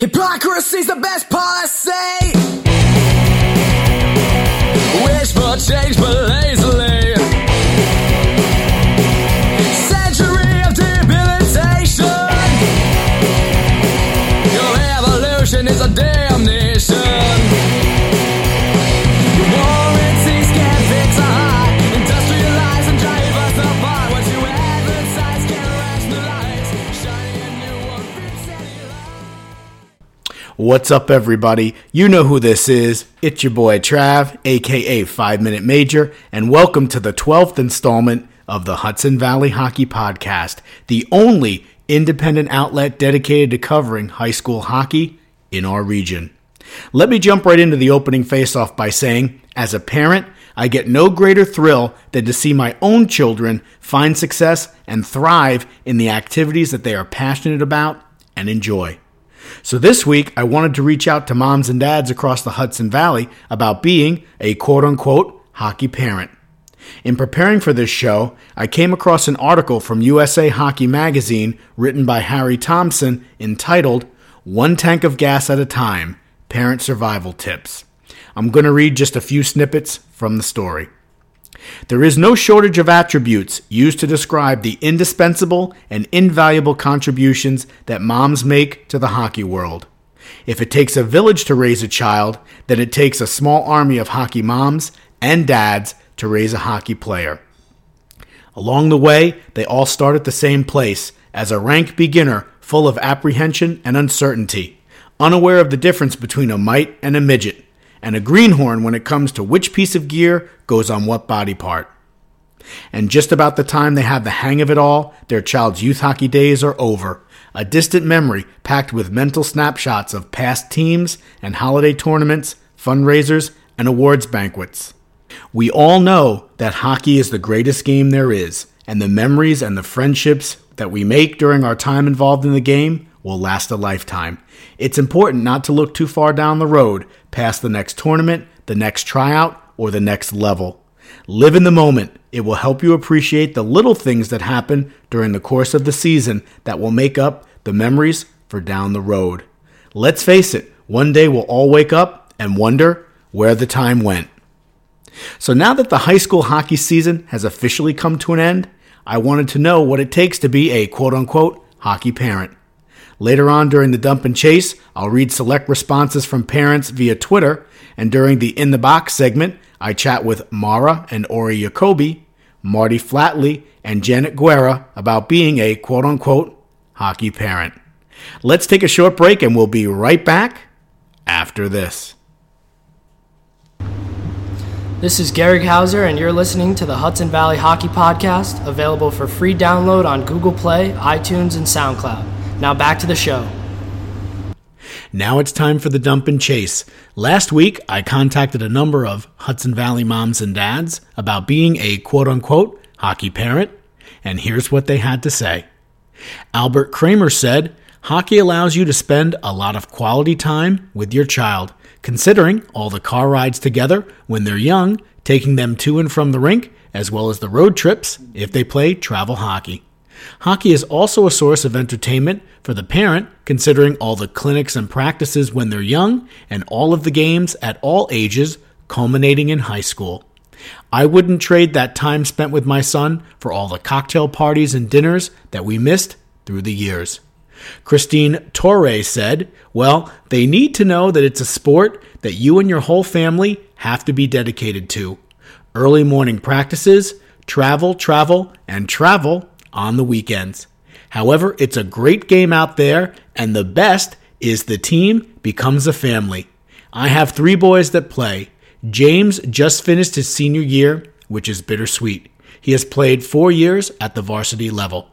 Hypocrisy's the best policy. Wish for change, but lazily. What's up, everybody? You know who this is. It's your boy Trav, aka 5 Minute Major, and welcome to the 12th installment of the Hudson Valley Hockey Podcast, the only independent outlet dedicated to covering high school hockey in our region. Let me jump right into the opening faceoff by saying, as a parent, I get no greater thrill than to see my own children find success and thrive in the activities that they are passionate about and enjoy. So this week, I wanted to reach out to moms and dads across the Hudson Valley about being a quote unquote hockey parent. In preparing for this show, I came across an article from USA Hockey Magazine written by Harry Thompson entitled One Tank of Gas at a Time Parent Survival Tips. I'm going to read just a few snippets from the story. There is no shortage of attributes used to describe the indispensable and invaluable contributions that moms make to the hockey world. If it takes a village to raise a child, then it takes a small army of hockey moms and dads to raise a hockey player. Along the way, they all start at the same place as a rank beginner full of apprehension and uncertainty, unaware of the difference between a mite and a midget, and a greenhorn when it comes to which piece of gear goes on what body part. And just about the time they have the hang of it all, their child's youth hockey days are over. A distant memory packed with mental snapshots of past teams and holiday tournaments, fundraisers, and awards banquets. We all know that hockey is the greatest game there is, and the memories and the friendships that we make during our time involved in the game will last a lifetime. It's important not to look too far down the road past the next tournament, the next tryout, or the next level. Live in the moment. It will help you appreciate the little things that happen during the course of the season that will make up the memories for down the road. Let's face it, one day we'll all wake up and wonder where the time went. So now that the high school hockey season has officially come to an end, I wanted to know what it takes to be a quote unquote hockey parent. Later on during the dump and chase, I'll read select responses from parents via Twitter, and during the In the Box segment, I chat with Mara and Ori Jacoby, Marty Flatley, and Janet Guerra about being a quote unquote hockey parent. Let's take a short break and we'll be right back after this. This is Gary Hauser, and you're listening to the Hudson Valley Hockey Podcast, available for free download on Google Play, iTunes, and SoundCloud. Now back to the show. Now it's time for the dump and chase. Last week, I contacted a number of Hudson Valley moms and dads about being a quote unquote hockey parent, and here's what they had to say. Albert Kramer said, Hockey allows you to spend a lot of quality time with your child, considering all the car rides together when they're young, taking them to and from the rink, as well as the road trips if they play travel hockey. Hockey is also a source of entertainment for the parent, considering all the clinics and practices when they're young and all of the games at all ages, culminating in high school. I wouldn't trade that time spent with my son for all the cocktail parties and dinners that we missed through the years. Christine Torre said, Well, they need to know that it's a sport that you and your whole family have to be dedicated to. Early morning practices, travel, travel, and travel on the weekends. However, it's a great game out there, and the best is the team becomes a family. I have three boys that play. James just finished his senior year, which is bittersweet. He has played four years at the varsity level.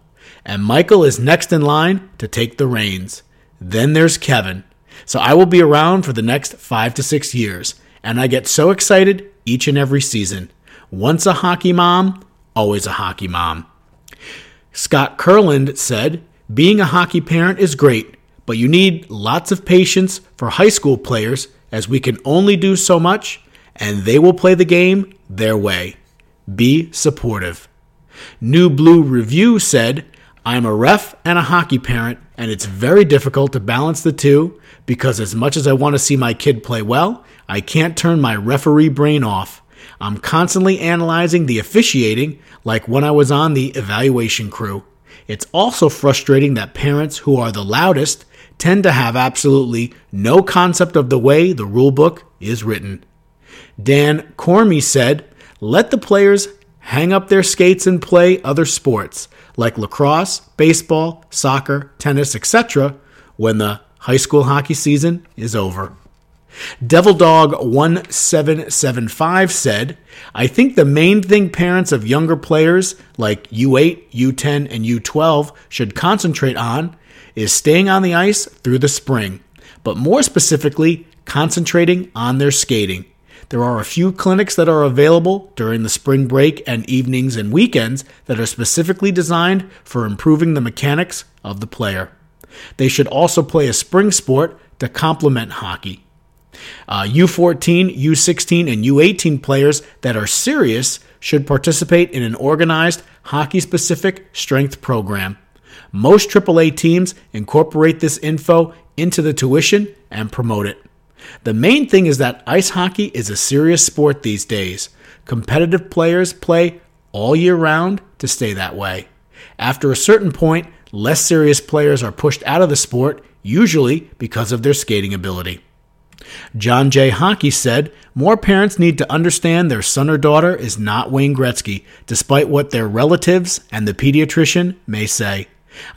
And Michael is next in line to take the reins. Then there's Kevin. So I will be around for the next five to six years, and I get so excited each and every season. Once a hockey mom, always a hockey mom. Scott Kurland said, Being a hockey parent is great, but you need lots of patience for high school players as we can only do so much and they will play the game their way. Be supportive. New Blue Review said, I'm a ref and a hockey parent, and it's very difficult to balance the two because as much as I want to see my kid play well, I can't turn my referee brain off. I'm constantly analyzing the officiating like when I was on the evaluation crew. It's also frustrating that parents who are the loudest tend to have absolutely no concept of the way the rule book is written. Dan Cormie said, Let the players hang up their skates and play other sports like lacrosse, baseball, soccer, tennis, etc. when the high school hockey season is over. Devil Dog 1775 said, I think the main thing parents of younger players like U8, U10, and U12 should concentrate on is staying on the ice through the spring, but more specifically, concentrating on their skating. There are a few clinics that are available during the spring break and evenings and weekends that are specifically designed for improving the mechanics of the player. They should also play a spring sport to complement hockey. Uh, U14, U16, and U18 players that are serious should participate in an organized hockey specific strength program. Most AAA teams incorporate this info into the tuition and promote it. The main thing is that ice hockey is a serious sport these days. Competitive players play all year round to stay that way. After a certain point, less serious players are pushed out of the sport, usually because of their skating ability. John J. Hockey said, More parents need to understand their son or daughter is not Wayne Gretzky, despite what their relatives and the pediatrician may say.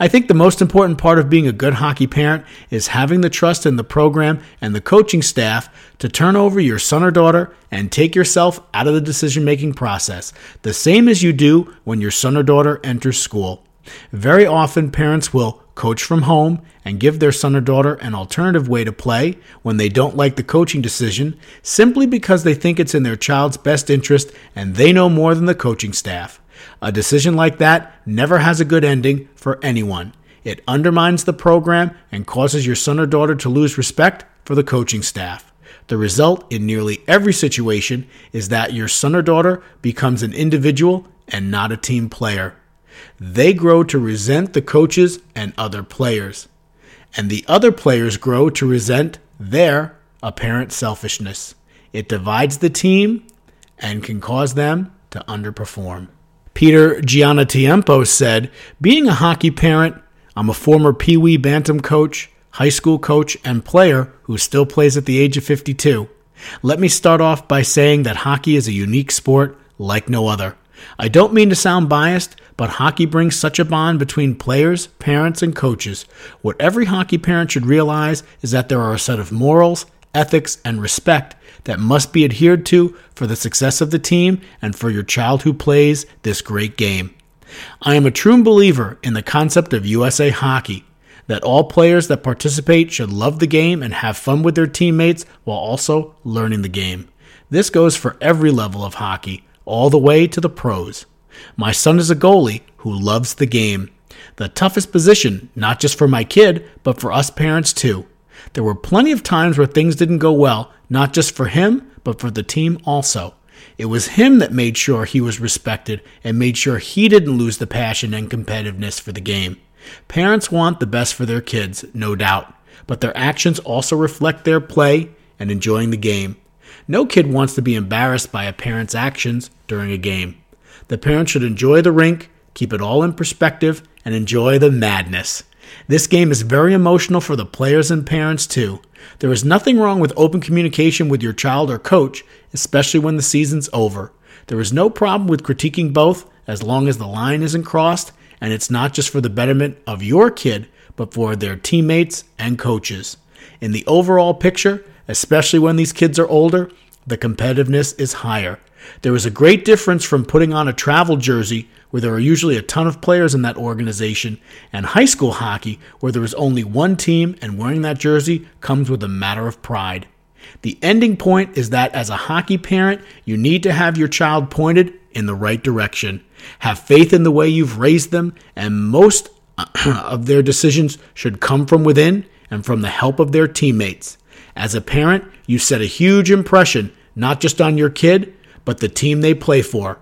I think the most important part of being a good hockey parent is having the trust in the program and the coaching staff to turn over your son or daughter and take yourself out of the decision making process, the same as you do when your son or daughter enters school. Very often, parents will coach from home and give their son or daughter an alternative way to play when they don't like the coaching decision simply because they think it's in their child's best interest and they know more than the coaching staff. A decision like that never has a good ending for anyone. It undermines the program and causes your son or daughter to lose respect for the coaching staff. The result in nearly every situation is that your son or daughter becomes an individual and not a team player. They grow to resent the coaches and other players. And the other players grow to resent their apparent selfishness. It divides the team and can cause them to underperform. Peter Giannatiempo said, Being a hockey parent, I'm a former Pee Wee Bantam coach, high school coach, and player who still plays at the age of 52. Let me start off by saying that hockey is a unique sport like no other. I don't mean to sound biased, but hockey brings such a bond between players, parents, and coaches. What every hockey parent should realize is that there are a set of morals, ethics, and respect that must be adhered to for the success of the team and for your child who plays this great game. I am a true believer in the concept of USA hockey that all players that participate should love the game and have fun with their teammates while also learning the game. This goes for every level of hockey, all the way to the pros. My son is a goalie who loves the game. The toughest position, not just for my kid, but for us parents too. There were plenty of times where things didn't go well, not just for him, but for the team also. It was him that made sure he was respected and made sure he didn't lose the passion and competitiveness for the game. Parents want the best for their kids, no doubt, but their actions also reflect their play and enjoying the game. No kid wants to be embarrassed by a parent's actions during a game. The parent should enjoy the rink, keep it all in perspective, and enjoy the madness. This game is very emotional for the players and parents too. There is nothing wrong with open communication with your child or coach, especially when the season's over. There is no problem with critiquing both as long as the line isn't crossed and it's not just for the betterment of your kid, but for their teammates and coaches. In the overall picture, especially when these kids are older, the competitiveness is higher. There is a great difference from putting on a travel jersey, where there are usually a ton of players in that organization, and high school hockey, where there is only one team and wearing that jersey comes with a matter of pride. The ending point is that as a hockey parent, you need to have your child pointed in the right direction. Have faith in the way you've raised them, and most of their decisions should come from within and from the help of their teammates. As a parent, you set a huge impression, not just on your kid, but the team they play for.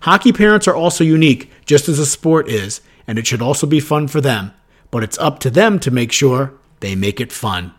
Hockey parents are also unique, just as a sport is, and it should also be fun for them. but it's up to them to make sure they make it fun.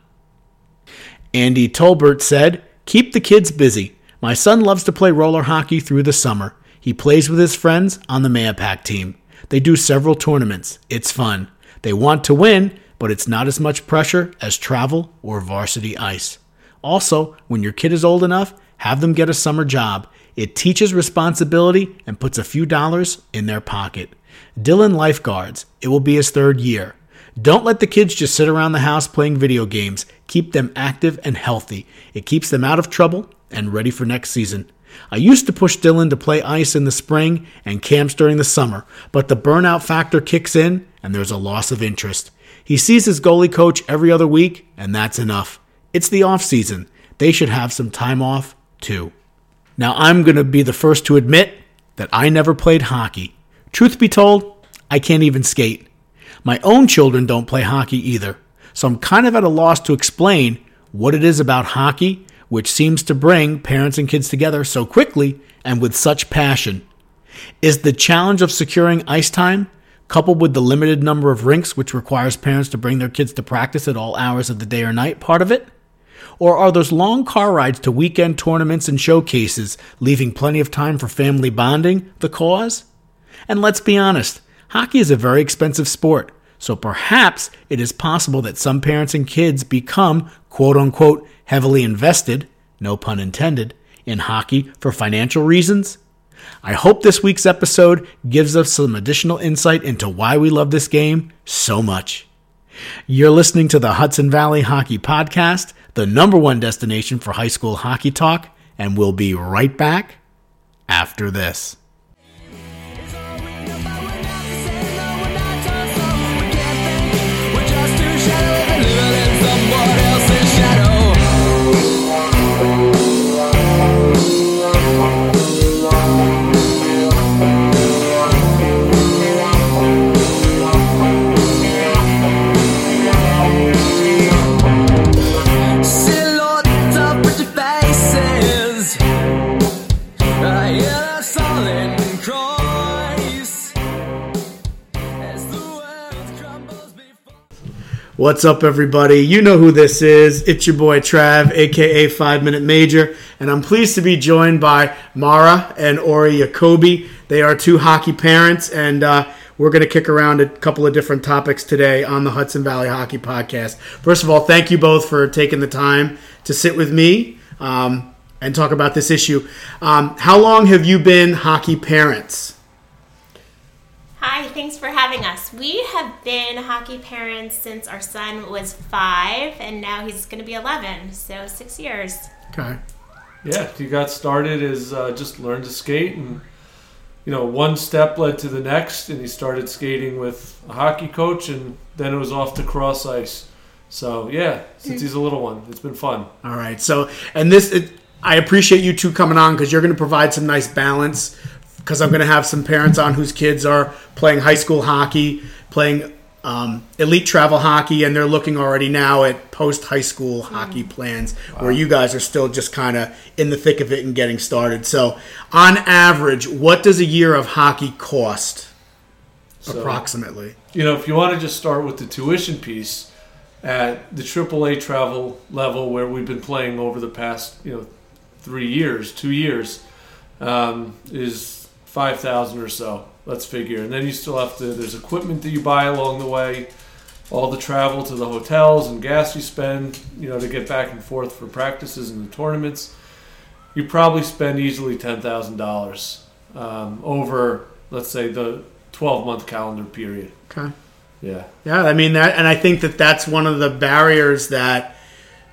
Andy Tolbert said, Keep the kids busy. My son loves to play roller hockey through the summer. He plays with his friends on the Mahopac team. They do several tournaments. It's fun. They want to win, but it's not as much pressure as travel or varsity ice. Also, when your kid is old enough, have them get a summer job. It teaches responsibility and puts a few dollars in their pocket. Dylan Lifeguards, it will be his third year. Don't let the kids just sit around the house playing video games. Keep them active and healthy. It keeps them out of trouble and ready for next season. I used to push Dylan to play ice in the spring and camps during the summer, but the burnout factor kicks in and there's a loss of interest. He sees his goalie coach every other week, and that's enough. It's the off season. They should have some time off, too. Now, I'm going to be the first to admit that I never played hockey. Truth be told, I can't even skate. My own children don't play hockey either, so I'm kind of at a loss to explain what it is about hockey which seems to bring parents and kids together so quickly and with such passion. Is the challenge of securing ice time, coupled with the limited number of rinks which requires parents to bring their kids to practice at all hours of the day or night, part of it? Or are those long car rides to weekend tournaments and showcases, leaving plenty of time for family bonding, the cause? And let's be honest, hockey is a very expensive sport, so perhaps it is possible that some parents and kids become, quote unquote, heavily invested, no pun intended, in hockey for financial reasons? I hope this week's episode gives us some additional insight into why we love this game so much. You're listening to the Hudson Valley Hockey Podcast, the number one destination for high school hockey talk, and we'll be right back after this. What's up, everybody? You know who this is. It's your boy Trav, aka Five Minute Major, and I'm pleased to be joined by Mara and Ori Jacoby. They are two hockey parents, and uh, we're going to kick around a couple of different topics today on the Hudson Valley Hockey Podcast. First of all, thank you both for taking the time to sit with me um, and talk about this issue. Um, how long have you been hockey parents? Hi, thanks for having us. We have been hockey parents since our son was five, and now he's going to be 11, so six years. Okay. Yeah, he got started as uh, just learned to skate, and you know, one step led to the next, and he started skating with a hockey coach, and then it was off to cross ice. So yeah, since he's a little one, it's been fun. All right. So, and this, it, I appreciate you two coming on because you're going to provide some nice balance. Because I'm going to have some parents on whose kids are playing high school hockey, playing um, elite travel hockey, and they're looking already now at post high school hockey plans where you guys are still just kind of in the thick of it and getting started. So, on average, what does a year of hockey cost So, approximately? you know, if you want to just start with the tuition piece at the AAA travel level, where we've been playing over the past, you know, three years, two years, um, is five thousand or so. Let's figure, and then you still have to. There's equipment that you buy along the way, all the travel to the hotels and gas you spend, you know, to get back and forth for practices and the tournaments. You probably spend easily ten thousand dollars um, over, let's say, the twelve month calendar period. Okay. Yeah. Yeah, I mean that, and I think that that's one of the barriers that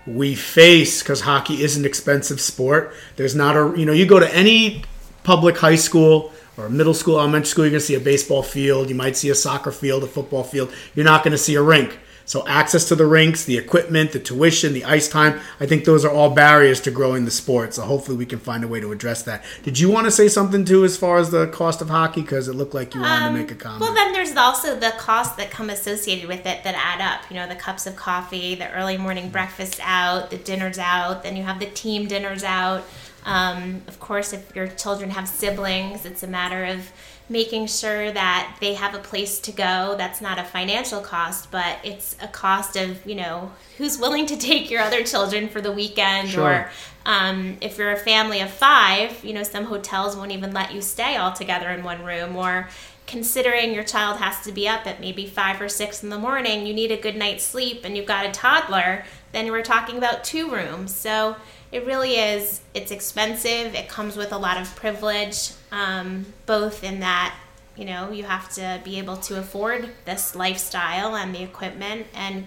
we face because hockey is an expensive sport. There's not a you know you go to any public high school or middle school, elementary school, you're gonna see a baseball field. You might see a soccer field, a football field. You're not gonna see a rink. So access to the rinks, the equipment, the tuition, the ice time, I think those are all barriers to growing the sport. So hopefully we can find a way to address that. Did you want to say something too as far as the cost of hockey? Because it looked like you wanted to make a um, comment. Well, then there's also the costs that come associated with it that add up. You know, the cups of coffee, the early morning breakfasts out, the dinners out, then you have the team dinners out. Um, of course, if your children have siblings, it's a matter of making sure that they have a place to go. That's not a financial cost, but it's a cost of, you know, who's willing to take your other children for the weekend Sure. or um, if you're a family of five, you know, some hotels won't even let you stay all together in one room. Or considering your child has to be up at maybe five or six in the morning, you need a good night's sleep, and you've got a toddler, then we're talking about two rooms. So it really is, it's expensive. It comes with a lot of privilege, um, both in that you know you have to be able to afford this lifestyle and the equipment and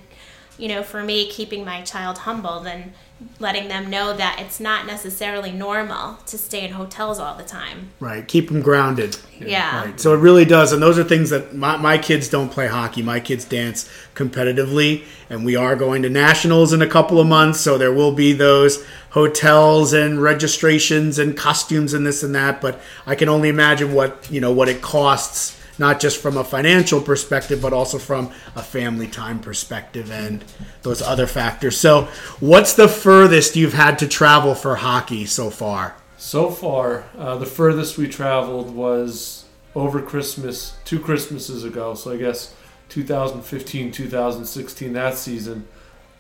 you know for me keeping my child humbled and letting them know that it's not necessarily normal to stay in hotels all the time Right. Keep them grounded. yeah Right. So it really does, and those are things that my, my kids don't play hockey. My kids dance competitively, and we are going to nationals in a couple of months. So there will be those hotels and registrations and costumes and this and that. But I can only imagine what you know what it costs, not just from a financial perspective, but also from a family time perspective and those other factors. So, what's the furthest you've had to travel for hockey so far? So far, uh, the furthest we traveled was over Christmas, two Christmases ago. So I guess 2015, 2016, that season,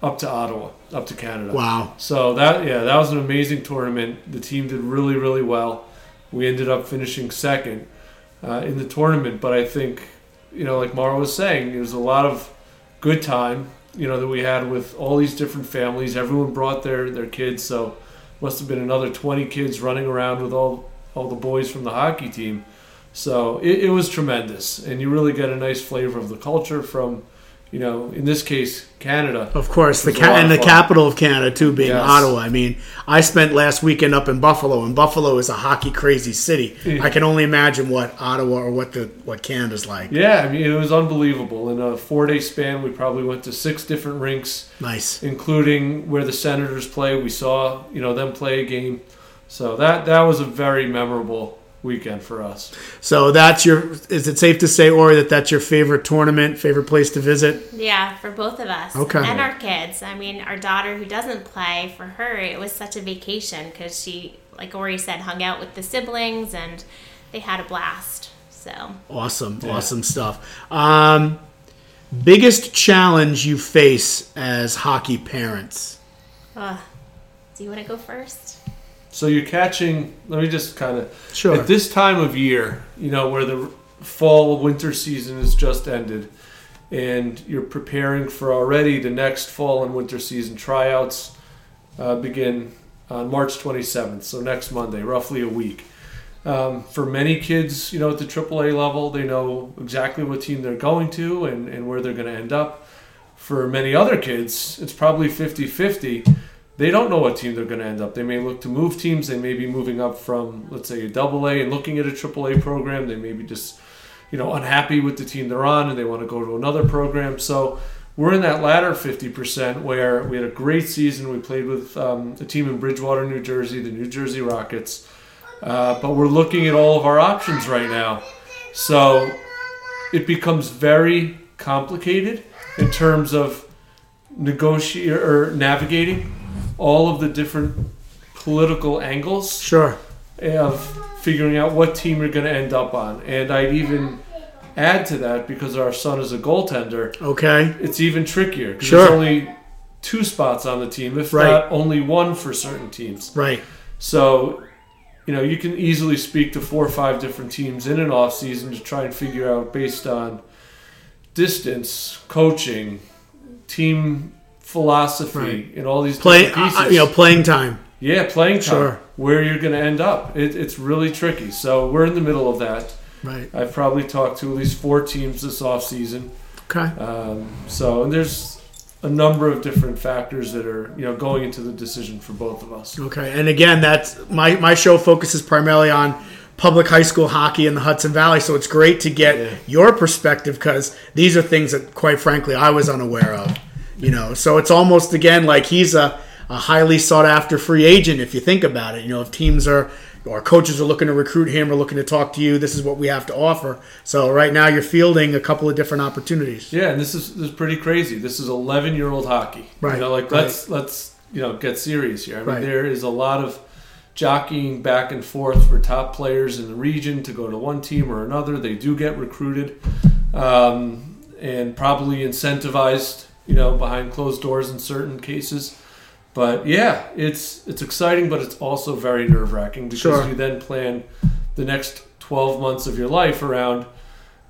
up to Ottawa, up to Canada. Wow. So that yeah, that was an amazing tournament. The team did really really well. We ended up finishing second uh, in the tournament, but I think you know, like Mara was saying, it was a lot of good time. You know that we had with all these different families. Everyone brought their their kids, so must have been another 20 kids running around with all all the boys from the hockey team. So it, it was tremendous, and you really get a nice flavor of the culture from, you know, in this case, Canada. Of course, the It was a ca- and the fun. capital of Canada too, being Yes. Ottawa. I mean, I spent last weekend up in Buffalo, and Buffalo is a hockey crazy city. Yeah. I can only imagine what Ottawa or what the what Canada's like. Yeah, I mean, it was unbelievable. In a four day span, we probably went to six different rinks, Nice. including where the Senators play. We saw, you know, them play a game. So that that was a very memorable weekend for us. So that's your. Is it safe to say, Ori, that that's your favorite tournament, favorite place to visit? yeah for both of us Okay. and our kids i mean our daughter who doesn't play for her it was such a vacation because she like ori said hung out with the siblings and they had a blast so Awesome, awesome stuff. Um, biggest challenge you face as hockey parents? uh, do you want to go first So you're catching. Let me just kind of Sure. at this time of year, you know, where the fall winter season has just ended, and you're preparing for already the next fall and winter season tryouts uh, begin on March 27th, so next Monday, roughly a week. Um, for many kids, you know, at the AAA level, they know exactly what team they're going to and, and where they're going to end up. For many other kids, it's probably 50 50 they don't know what team they're going to end up. They may look to move teams. They may be moving up from, let's say, a double A and looking at a triple A program. They may be just, you know, unhappy with the team they're on and they want to go to another program. So we're in that latter 50% where we had a great season. We played with um, a team in Bridgewater, New Jersey, the New Jersey Rockets. Uh, but we're looking at all of our options right now. So it becomes very complicated in terms of negotiating or navigating all of the different political angles Sure. of figuring out what team you're going to end up on. And I'd even add to that because our son is a goaltender, Okay. it's even trickier because Sure. there's only two spots on the team, if Right. not only one for certain teams. Right. So, you know, you can easily speak to four or five different teams in an off season to try and figure out based on distance, coaching, team philosophy, Right. and all these Play. pieces. Uh, you know, playing time. yeah, playing time. Sure. Where you're going to end up. It, it's really tricky. So we're in the middle of that. Right. I've probably talked to at least four teams this off season. Okay. Um, so and there's a number of different factors that are you know going into the decision for both of us. Okay, and again, that's my my show focuses primarily on public high school hockey in the Hudson Valley. So it's great to get Yeah. your perspective because these are things that, quite frankly, I was unaware of. You know, so it's almost again like he's a, a highly sought after free agent if you think about it. You know, if teams are or coaches are looking to recruit him or looking to talk to you, this is what we have to offer. So right now you're fielding a couple of different opportunities. Yeah, and this is this is pretty crazy. This is 11 year old hockey. Right, You know, like right. let's let's you know get serious here. I mean, Right. there is a lot of jockeying back and forth for top players in the region to go to one team or another. They do get recruited um, and probably incentivized, you know, behind closed doors in certain cases. But yeah, it's it's exciting, but it's also very nerve wracking because Sure. you then plan the next 12 months of your life around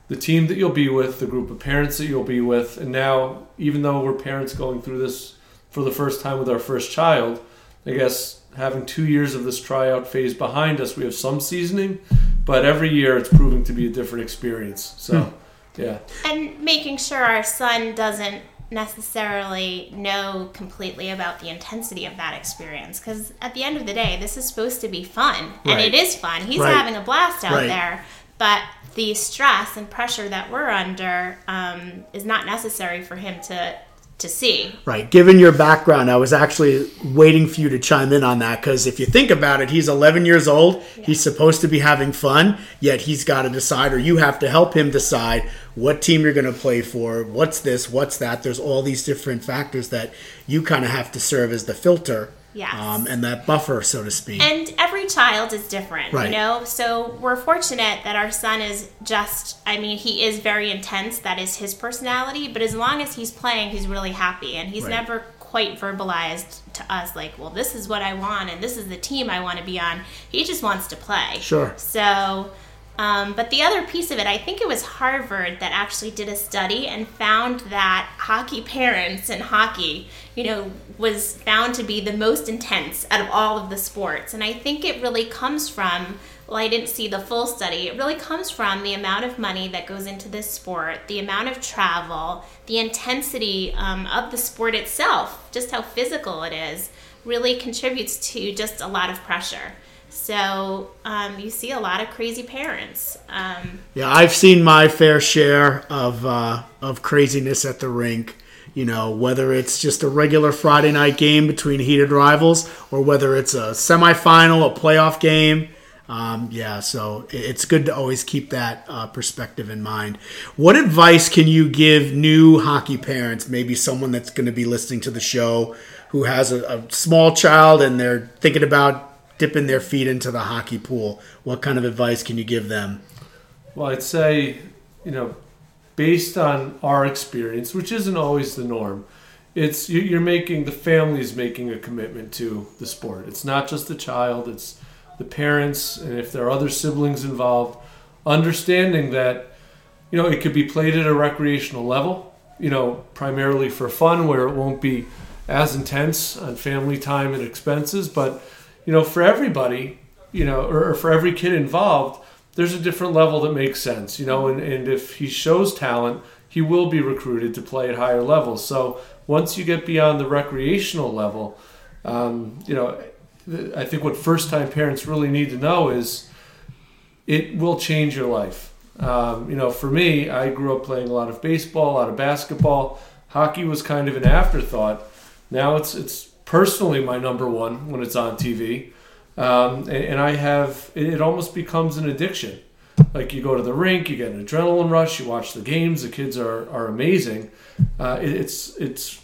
the team that you'll be with, the group of parents that you'll be with, and now even though we're parents going through this for the first time with our first child, I guess having two years of this tryout phase behind us, we have some seasoning, but every year it's proving to be a different experience. So, hmm. yeah. and making sure our son doesn't necessarily know completely about the intensity of that experience because at the end of the day this is supposed to be fun and Right. it is fun he's Right. having a blast out Right. there but the stress and pressure that we're under um, is not necessary for him to to see Right. Given your background, I was actually waiting for you to chime in on that because if you think about it, he's 11 years old. He's supposed to be having fun, yet he's got to decide, or you have to help him decide what team you're going to play for, what's this, what's that. There's all these different factors that you kind of have to serve as the filter Yes. um, and that buffer, so to speak. And every child is different, Right. you know? So we're fortunate that our son is just, I mean, he is very intense. That is his personality. But as long as he's playing, he's really happy. And he's Right. never quite verbalized to us, like, well, this is what I want and this is the team I want to be on. He just wants to play. Sure. So, um, but the other piece of it, I think it was Harvard that actually did a study and found that hockey parents and hockey, you know, was found to be the most intense out of all of the sports. And I think it really comes from, well, I didn't see the full study, it really comes from the amount of money that goes into this sport, the amount of travel, the intensity um, of the sport itself, just how physical it is, really contributes to just a lot of pressure. So um, you see a lot of crazy parents. Um, Yeah, I've seen my fair share of uh, of craziness at the rink. You know, whether it's just a regular Friday night game between heated rivals, or whether it's a semifinal, a playoff game. Um, yeah, so it's good to always keep that uh, perspective in mind. What advice can you give new hockey parents? Maybe someone that's going to be listening to the show who has a, a small child and they're thinking about dipping their feet into the hockey pool. What kind of advice can you give them? Well, I'd say, you know, based on our experience, which isn't always the norm, it's you- you're making the family is making a commitment to the sport. It's not just the child; it's the parents, and if there are other siblings involved, understanding that you know it could be played at a recreational level, you know, primarily for fun, where it won't be as intense on family time and expenses, but you know, for everybody, you know, or, or for every kid involved, there's a different level that makes sense, you know, and, and if he shows talent, he will be recruited to play at higher levels. So once you get beyond the recreational level, um, you know, I think what first time parents really need to know is it will change your life. Um, you know, for me, I grew up playing a lot of baseball, a lot of basketball. Hockey was kind of an afterthought. Now it's it's personally my number one when it's on TV, um, and, and I have it, it almost becomes an addiction. Like you go to the rink, you get an adrenaline rush, you watch the games. The kids are are amazing. Uh, it, it's it's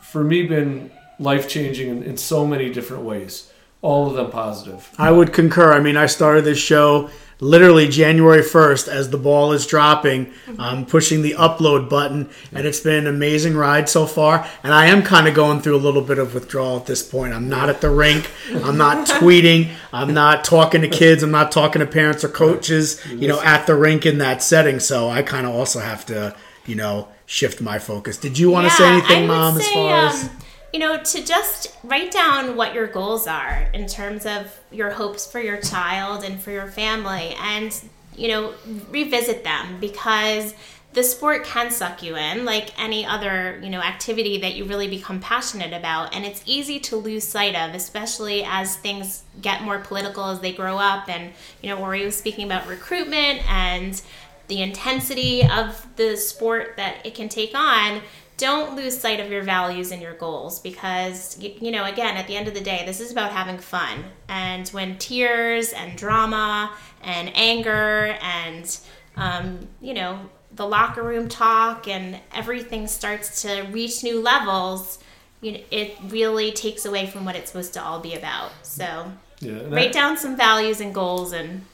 for me been life changing in, in so many different ways. All of them positive. I would concur. I mean, I started this show literally January 1st as the ball is dropping. I'm pushing the upload button, and it's been an amazing ride so far. And I am kind of going through a little bit of withdrawal at this point. I'm not at the rink. I'm not tweeting. I'm not talking to kids. I'm not talking to parents or coaches, you know, at the rink in that setting. So I kind of also have to, you know, shift my focus. Did you want to say anything, Mom, as say, far as. Um, you know, to just write down what your goals are in terms of your hopes for your child and for your family, and you know, revisit them because the sport can suck you in like any other you know activity that you really become passionate about. And it's easy to lose sight of especially as things get more political as they grow up. And you know Ori was speaking about recruitment and the intensity of the sport that it can take on don't lose sight of your values and your goals because you know again at the end of the day this is about having fun. And when tears and drama and anger and um, you know the locker room talk and everything starts to reach new levels you know, it really takes away from what it's supposed to all be about. So Yeah, write I- down some values and goals, and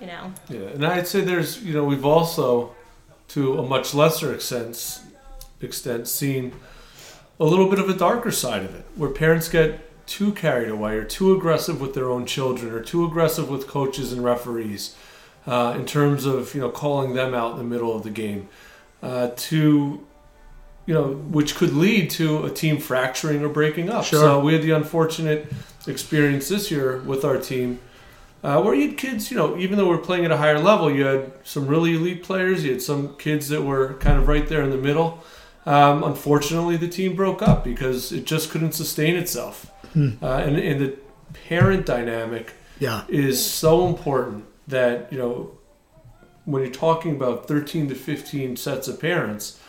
you know, Yeah, and I'd say there's, you know, we've also, to a much lesser extent, extent seen a little bit of a darker side of it, where parents get too carried away or too aggressive with their own children or too aggressive with coaches and referees uh, in terms of, you know, calling them out in the middle of the game, uh, to, you know, which could lead to a team fracturing or breaking up. Sure. So we had the unfortunate experience this year with our team uh, where you had kids, you know, even though we're playing at a higher level, you had some really elite players. You had some kids that were kind of right there in the middle. Um, unfortunately, the team broke up because it just couldn't sustain itself. Uh, and, and the parent dynamic Yeah. is so important that, you know, when you're talking about 13 to 15 sets of parents,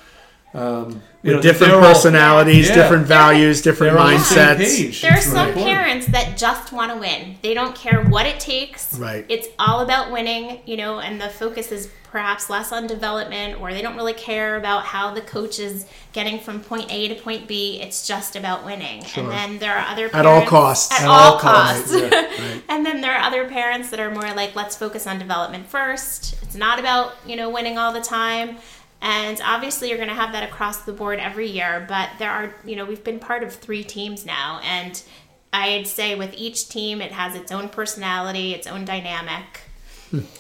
um, you know, different they're all- personalities, Yeah. different values, different they're on the mindsets. there are It's some important. parents that just want to win. They don't care what it takes. Right. It's all about winning, you know, and the focus is perhaps less on development, or they don't really care about how the coach is getting from point A to point B. It's just about winning. And then there are other At all costs. At, At all, all costs, costs. yeah, and then there are other parents that are more like, let's focus on development first. It's not about you know winning all the time. And obviously, you're going to have that across the board every year. But there are, you know, we've been part of three teams now, and I'd say with each team, it has its own personality, its own dynamic,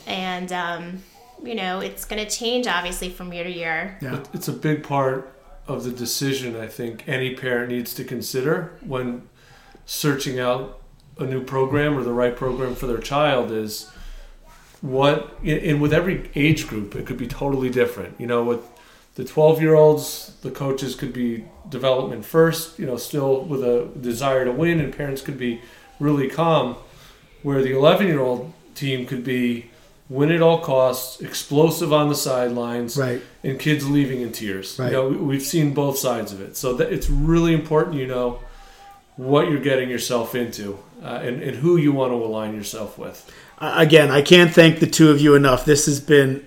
and um, you know, it's going to change obviously from year to year. Yeah. It's a big part of the decision I think any parent needs to consider when searching out a new program or the right program for their child is what and with every age group it could be totally different you know with the 12 year olds the coaches could be development first you know still with a desire to win and parents could be really calm where the 11 year old team could be win at all costs explosive on the sidelines Right. and kids leaving in tears. Right. You know, we- we've seen both sides of it. So that it's really important you know what you're getting yourself into uh, and, and who you want to align yourself with. Again, I can't thank the two of you enough. This has been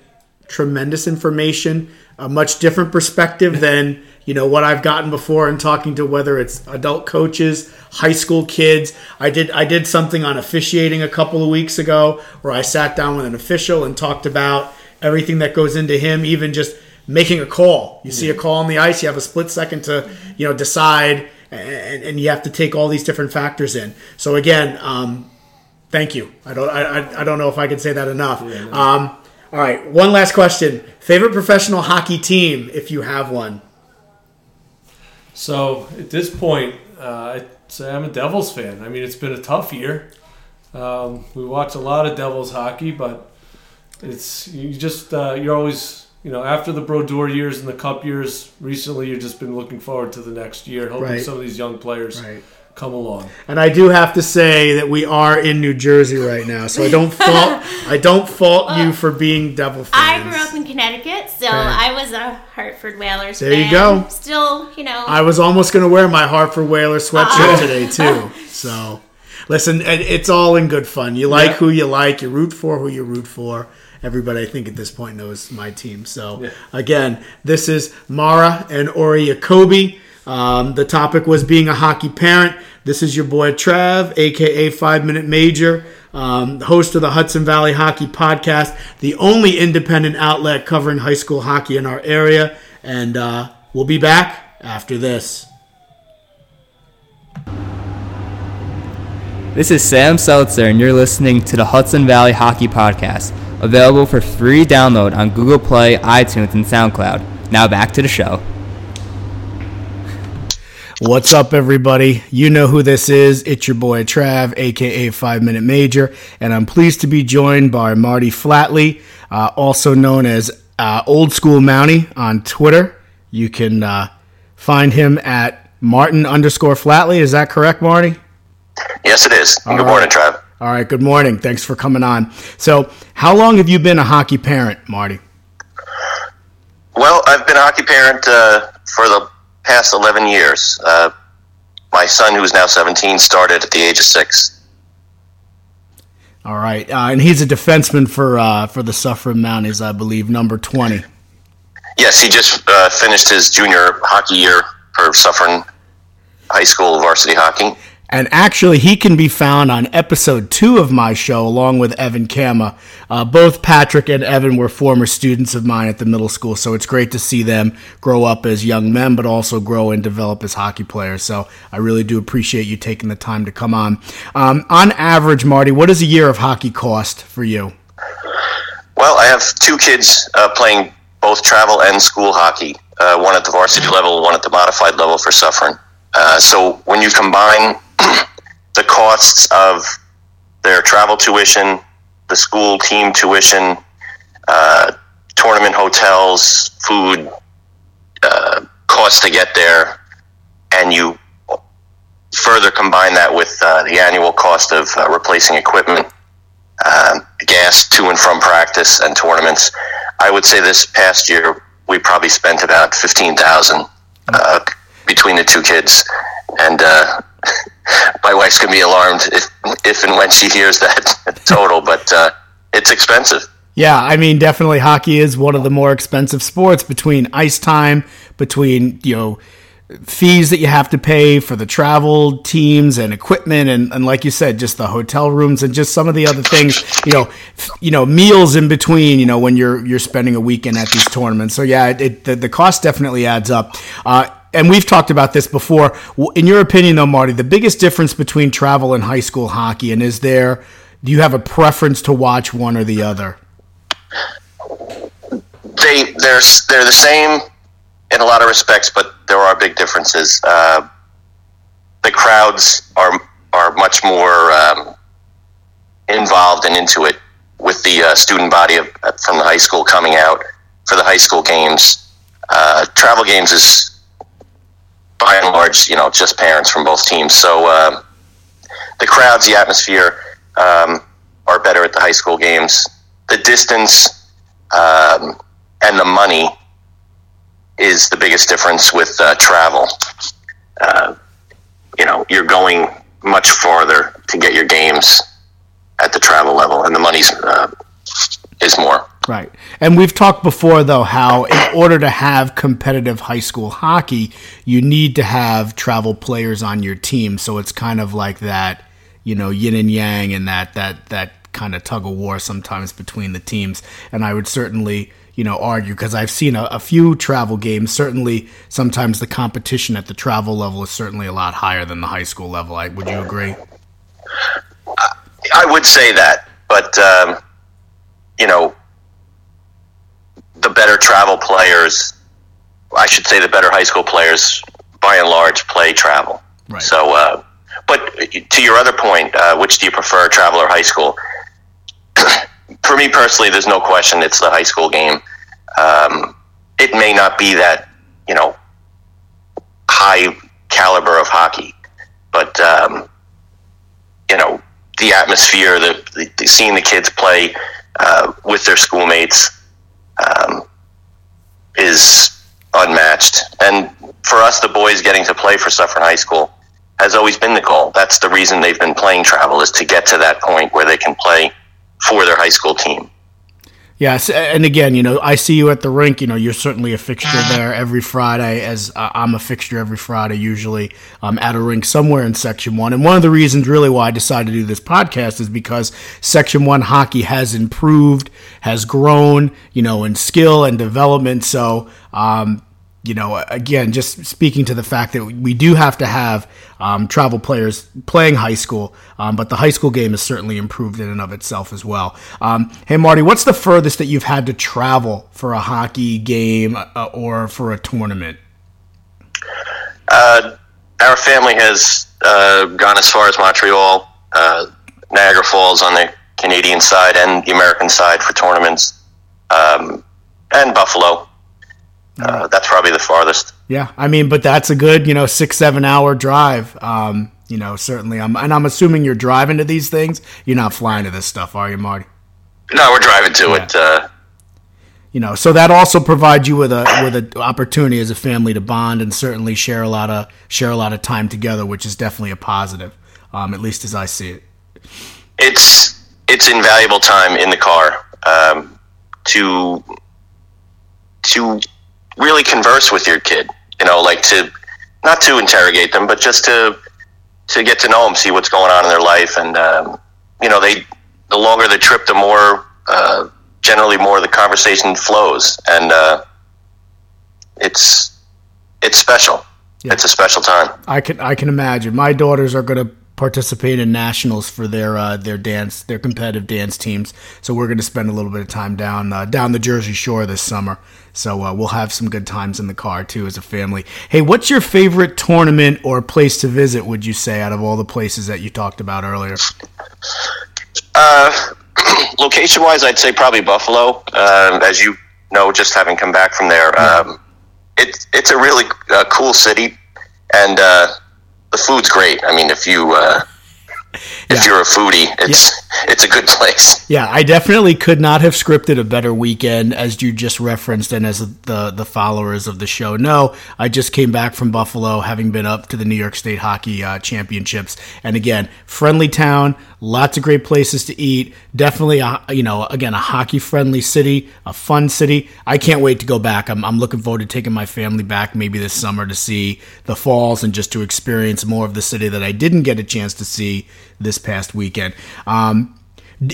tremendous information, a much different perspective than you know what I've gotten before in talking to whether it's adult coaches, high school kids. I did I did something on officiating a couple of weeks ago where I sat down with an official and talked about everything that goes into him, even just making a call. You see a call on the ice, you have a split second to you know decide, and, and you have to take all these different factors in. So again. Um, Thank you. I don't. I, I, I don't know if I can say that enough. Um, all right. One last question. Favorite professional hockey team, if you have one. So at this point, uh, say I'm a Devils fan. I mean, it's been a tough year. Um, we watch a lot of Devils hockey, but it's you just uh, you're always you know after the Brodeur years and the Cup years. Recently, you've just been looking forward to the next year, hoping Right. some of these young players Right. Come along. And I do have to say that we are in New Jersey right now, so I don't fault. I don't fault you for being Devil I grew up in Connecticut, so I was a Hartford Whalers There you go. Still, you know, I was almost going to wear my Hartford Whaler sweatshirt Uh-oh. today too. So, listen, it's all in good fun. You like Yeah. who you like. You root for who you root for. Everybody, I think, at this point knows my team. So, Yeah. again, this is Mara and Ori Jacoby. Um, the topic was being a hockey parent. This is your boy Trav, aka Five Minute Major, um, host of the Hudson Valley Hockey Podcast, the only independent outlet covering high school hockey in our area. And uh, we'll be back after this. This is Sam Seltzer, and you're listening to the Hudson Valley Hockey Podcast, available for free download on Google Play, iTunes, and SoundCloud. Now back to the show. What's up, everybody? You know who this is. It's your boy Trav, aka Five Minute Major, and I'm pleased to be joined by Marty Flatley, uh, also known as uh, Old School Mountie on Twitter. You can uh, find him at Martin underscore Flatley. Is that correct, Marty? Yes, it is. All Good right. morning, Trav. All right. Good morning. Thanks for coming on. So, how long have you been a hockey parent, Marty? Well, I've been a hockey parent uh, for the past 11 years. Uh, my son, who's now 17, started at the age of six. All right, uh, and he's a defenseman for uh, for the Suffern Mounties, I believe, number twenty. Yes, he just uh, finished his junior hockey year for Suffern High School varsity hockey. And actually, he can be found on episode two of my show, along with Evan Kama. Uh, both Patrick and Evan were former students of mine at the middle school, so it's great to see them grow up as young men, but also grow and develop as hockey players. So I really do appreciate you taking the time to come on. Um, on average, Marty, what does a year of hockey cost for you? Well, I have two kids uh, playing both travel and school hockey. Uh, one at the varsity level, one at the modified level for Suffern. Uh, so when you combine the costs of their travel tuition, the school team tuition, uh, tournament hotels, food, uh, costs to get there, and you further combine that with uh, the annual cost of uh, replacing equipment, um, gas to and from practice and tournaments. I would say this past year we probably spent about fifteen thousand uh, between the two kids, and uh, my wife's gonna be alarmed if if and when she hears that total. But uh, it's expensive. Yeah, I mean, definitely hockey is one of the more expensive sports between ice time, between, you know, fees that you have to pay for the travel teams and equipment and, and like you said just the hotel rooms and just some of the other things you know you know meals in between you know when you're you're spending a weekend at these tournaments so yeah it, it the, the cost definitely adds up uh, and we've talked about this before in your opinion though marty the biggest difference between travel and high school hockey and is there do you have a preference to watch one or the other they they're they're the same in a lot of respects, but there are big differences. Uh, the crowds are are much more um, involved and into it with the uh, student body of, from the high school coming out for the high school games. Uh, travel games is by and large, you know, just parents from both teams. So um, the crowds, the atmosphere um, are better at the high school games. The distance um, and the money is the biggest difference with uh, travel. Uh, you know, you're going much farther to get your games at the travel level, and the money's uh, is more. Right. And we've talked before, though, how in order to have competitive high school hockey, you need to have travel players on your team. So it's kind of like that, you know, yin and yang and that, that, that kind of tug of war sometimes between the teams. And I would certainly, you know, argue because I've seen a, a few travel games. Certainly, sometimes the competition at the travel level is certainly a lot higher than the high school level. I, would you agree? I would say that, but um, you know, the better travel players, I should say, the better high school players, by and large, play travel. Right. So, uh, but to your other point, uh, which do you prefer, travel or high school? For me personally, there's no question it's the high school game. Um, it may not be that you know high caliber of hockey, but um, you know the atmosphere, the, the, the seeing the kids play uh, with their schoolmates um, is unmatched. And for us, the boys getting to play for Suffern High School has always been the goal. That's the reason they've been playing travel is to get to that point where they can play for their high school team. Yes, and again, you know, I see you at the rink. You know, you're certainly a fixture there every Friday, as uh, I'm a fixture every Friday, usually um, at a rink somewhere in Section 1. And one of the reasons, really, why I decided to do this podcast is because Section 1 hockey has improved, has grown, you know, in skill and development. So, um, you know, again, just speaking to the fact that we do have to have um, travel players playing high school, um, but the high school game has certainly improved in and of itself as well. Um, hey, Marty, what's the furthest that you've had to travel for a hockey game uh, or for a tournament? Uh, our family has uh, gone as far as Montreal, uh, Niagara Falls on the Canadian side and the American side for tournaments, um, and Buffalo. Uh, that's probably the farthest. Yeah, I mean, but that's a good, you know, six seven hour drive. Um, you know, certainly. I'm, and I'm assuming you're driving to these things. You're not flying to this stuff, are you, Marty? No, we're driving to it. Uh, you know so that also provides you with a with an opportunity as a family to bond and certainly share a lot of share a lot of time together which is definitely a positive um, at least as i see it it's it's invaluable time in the car um, to to really converse with your kid. You know, like to not to interrogate them, but just to to get to know them, see what's going on in their life, and um, you know, they the longer the trip, the more uh, generally more the conversation flows, and uh, it's it's special. Yeah. It's a special time. I can I can imagine. My daughters are going to participate in nationals for their uh, their dance their competitive dance teams. So we're going to spend a little bit of time down uh, down the Jersey Shore this summer. So uh, we'll have some good times in the car too as a family. Hey, what's your favorite tournament or place to visit? Would you say out of all the places that you talked about earlier? Uh, location wise, I'd say probably Buffalo. Um, as you know, just having come back from there, um, it's it's a really uh, cool city, and uh, the food's great. I mean, if you uh, if Yeah. you're a foodie, it's it's a good place. Yeah, I definitely could not have scripted a better weekend, as you just referenced, and as the the followers of the show know. I just came back from Buffalo, having been up to the New York State Hockey uh, Championships, and again, friendly town, lots of great places to eat. Definitely, a, you know, again, a hockey friendly city, a fun city. I can't wait to go back. I'm, I'm looking forward to taking my family back maybe this summer to see the falls and just to experience more of the city that I didn't get a chance to see this past weekend. Um,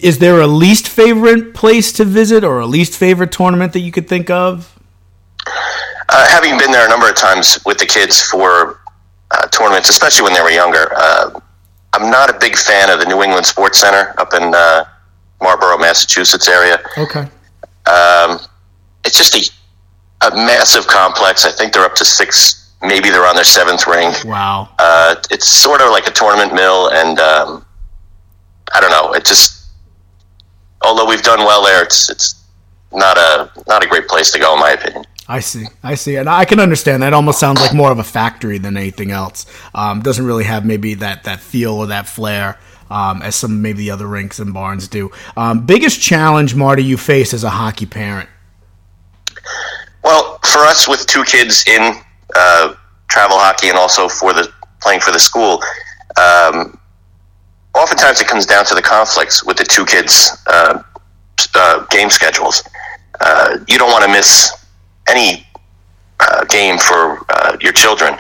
is there a least favorite place to visit or a least favorite tournament that you could think of? Uh, having been there a number of times with the kids for uh, tournaments, especially when they were younger, uh, I'm not a big fan of the New England Sports Center up in uh, Marlborough, Massachusetts area. Okay. Um, it's just a, a massive complex. I think they're up to six, maybe they're on their seventh ring. Wow. Uh, it's sort of like a tournament mill, and um, I don't know. It just, although we've done well there, it's it's not a not a great place to go, in my opinion. I see. I see. And I can understand that. Almost sounds like more of a factory than anything else. Um, doesn't really have maybe that, that feel or that flair um, as some maybe the other rinks and barns do. Um, biggest challenge, Marty, you face as a hockey parent? Well, for us with two kids in uh, travel hockey and also for the playing for the school, um, oftentimes it comes down to the conflicts with the two kids' uh, uh, game schedules. Uh, you don't want to miss any uh, game for uh, your children,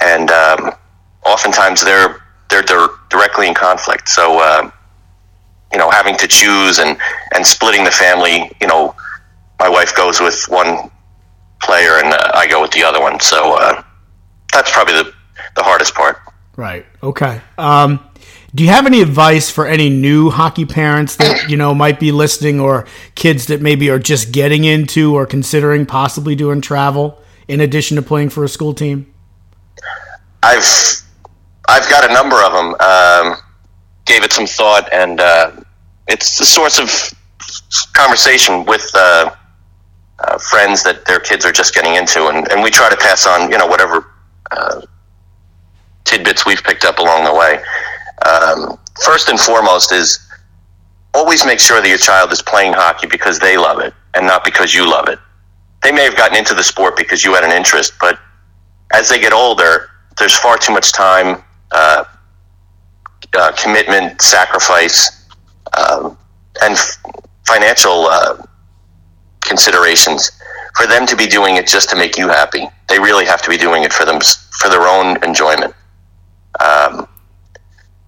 and um, oftentimes they're they're dir- directly in conflict. So. You know, having to choose and, and splitting the family, you know, my wife goes with one player and uh, I go with the other one. So uh, that's probably the, the hardest part. Right. Okay. Um, do you have any advice for any new hockey parents that you know might be listening, or kids that maybe are just getting into or considering possibly doing travel in addition to playing for a school team? I've I've got a number of them. Um, gave it some thought, and uh, it's a source of conversation with uh, uh, friends that their kids are just getting into, and, and we try to pass on you know whatever uh, tidbits we've picked up along the way. Um, first and foremost is always make sure that your child is playing hockey because they love it and not because you love it. They may have gotten into the sport because you had an interest, but as they get older, there's far too much time, uh, uh, commitment, sacrifice, um, and f- financial uh, considerations for them to be doing it just to make you happy. They really have to be doing it for them for their own enjoyment. Um,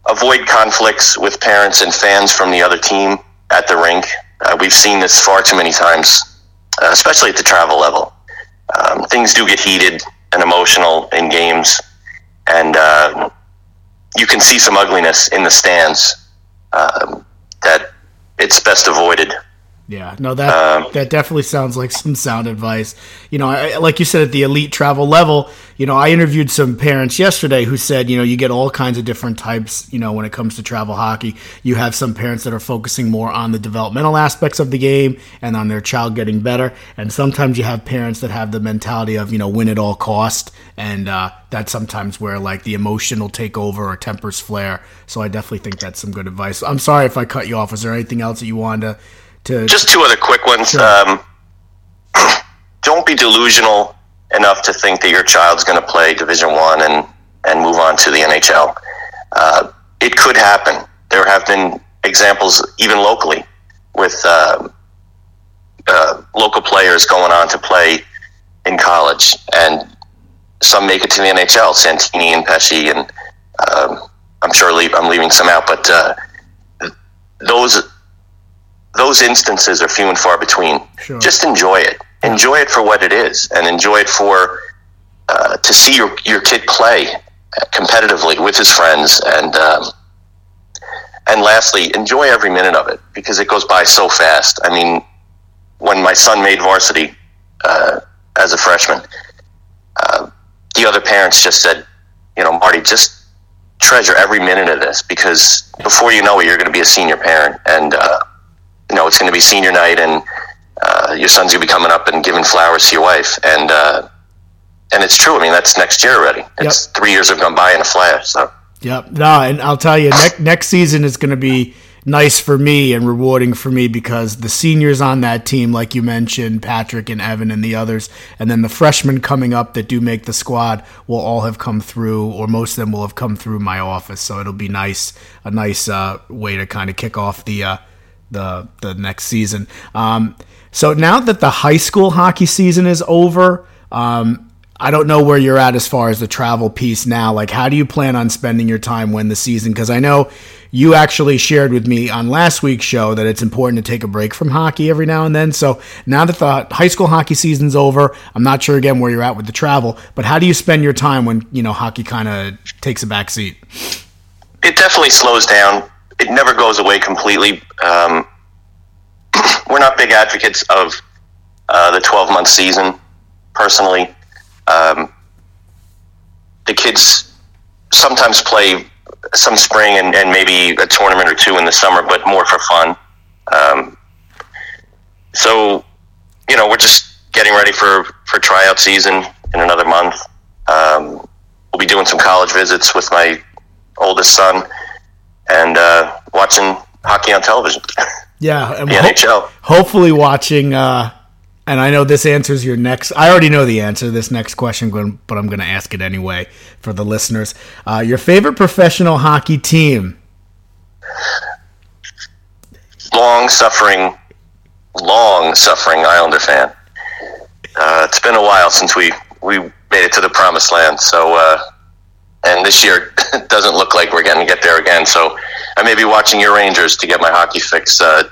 avoid conflicts with parents and fans from the other team at the rink. Uh, we've seen this far too many times, uh, especially at the travel level. Um, things do get heated and emotional in games, and uh, you can see some ugliness in the stands um, that it's best avoided. Yeah, no, that Um, that definitely sounds like some sound advice. You know, I, like you said at the elite travel level, you know, I interviewed some parents yesterday who said, you know, you get all kinds of different types. You know, when it comes to travel hockey, you have some parents that are focusing more on the developmental aspects of the game and on their child getting better, and sometimes you have parents that have the mentality of, you know, win at all cost, and uh, that's sometimes where like the emotion will take over or tempers flare. So I definitely think that's some good advice. I'm sorry if I cut you off. Is there anything else that you wanted to? To Just two other quick ones. Um, don't be delusional enough to think that your child's going to play Division One and and move on to the NHL. Uh, it could happen. There have been examples, even locally, with uh, uh, local players going on to play in college, and some make it to the NHL. Santini and Pesce, and um, I'm sure leave, I'm leaving some out, but uh, those those instances are few and far between. Sure. Just enjoy it. Enjoy it for what it is, and enjoy it for uh, to see your your kid play competitively with his friends, and um, and lastly, enjoy every minute of it because it goes by so fast. I mean, when my son made varsity uh, as a freshman, uh, the other parents just said, you know, Marty, just treasure every minute of this because before you know it, you're going to be a senior parent, and uh, you know it's going to be senior night, and uh, your son's going to be coming up and giving flowers to your wife, and uh, and it's true. I mean, that's next year already. It's three years have gone by in a flash. So Yep. No, and I'll tell you, next next season is going to be nice for me and rewarding for me because the seniors on that team, like you mentioned, Patrick and Evan and the others, and then the freshmen coming up that do make the squad will all have come through, or most of them will have come through my office. So it'll be nice, a nice uh, way to kind of kick off the uh, the the next season. Um, so now that the high school hockey season is over. Um, I don't know where you're at as far as the travel piece now. Like, how do you plan on spending your time when the season? Because I know you actually shared with me on last week's show that it's important to take a break from hockey every now and then. So now that the high school hockey season's over, I'm not sure again where you're at with the travel, but how do you spend your time when you know hockey kind of takes a back seat? it definitely slows down. It never goes away completely. Um, we're not big advocates of uh, the 12 month season, personally. Um, the kids sometimes play some spring and, and maybe a tournament or two in the summer, but more for fun. Um, so, you know, we're just getting ready for, for tryout season in another month. Um, we'll be doing some college visits with my oldest son and uh, watching hockey on television. Yeah, and The ho- NHL. hopefully watching. Uh, and I know this answers your next. I already know the answer to this next question, but I'm going to ask it anyway for the listeners. Uh, your favorite professional hockey team? long suffering, long suffering Islander fan. Uh, it's been a while since we, we made it to the promised land. So, uh, and this year doesn't look like we're going to get there again. So I may be watching your Rangers to get my hockey fix uh,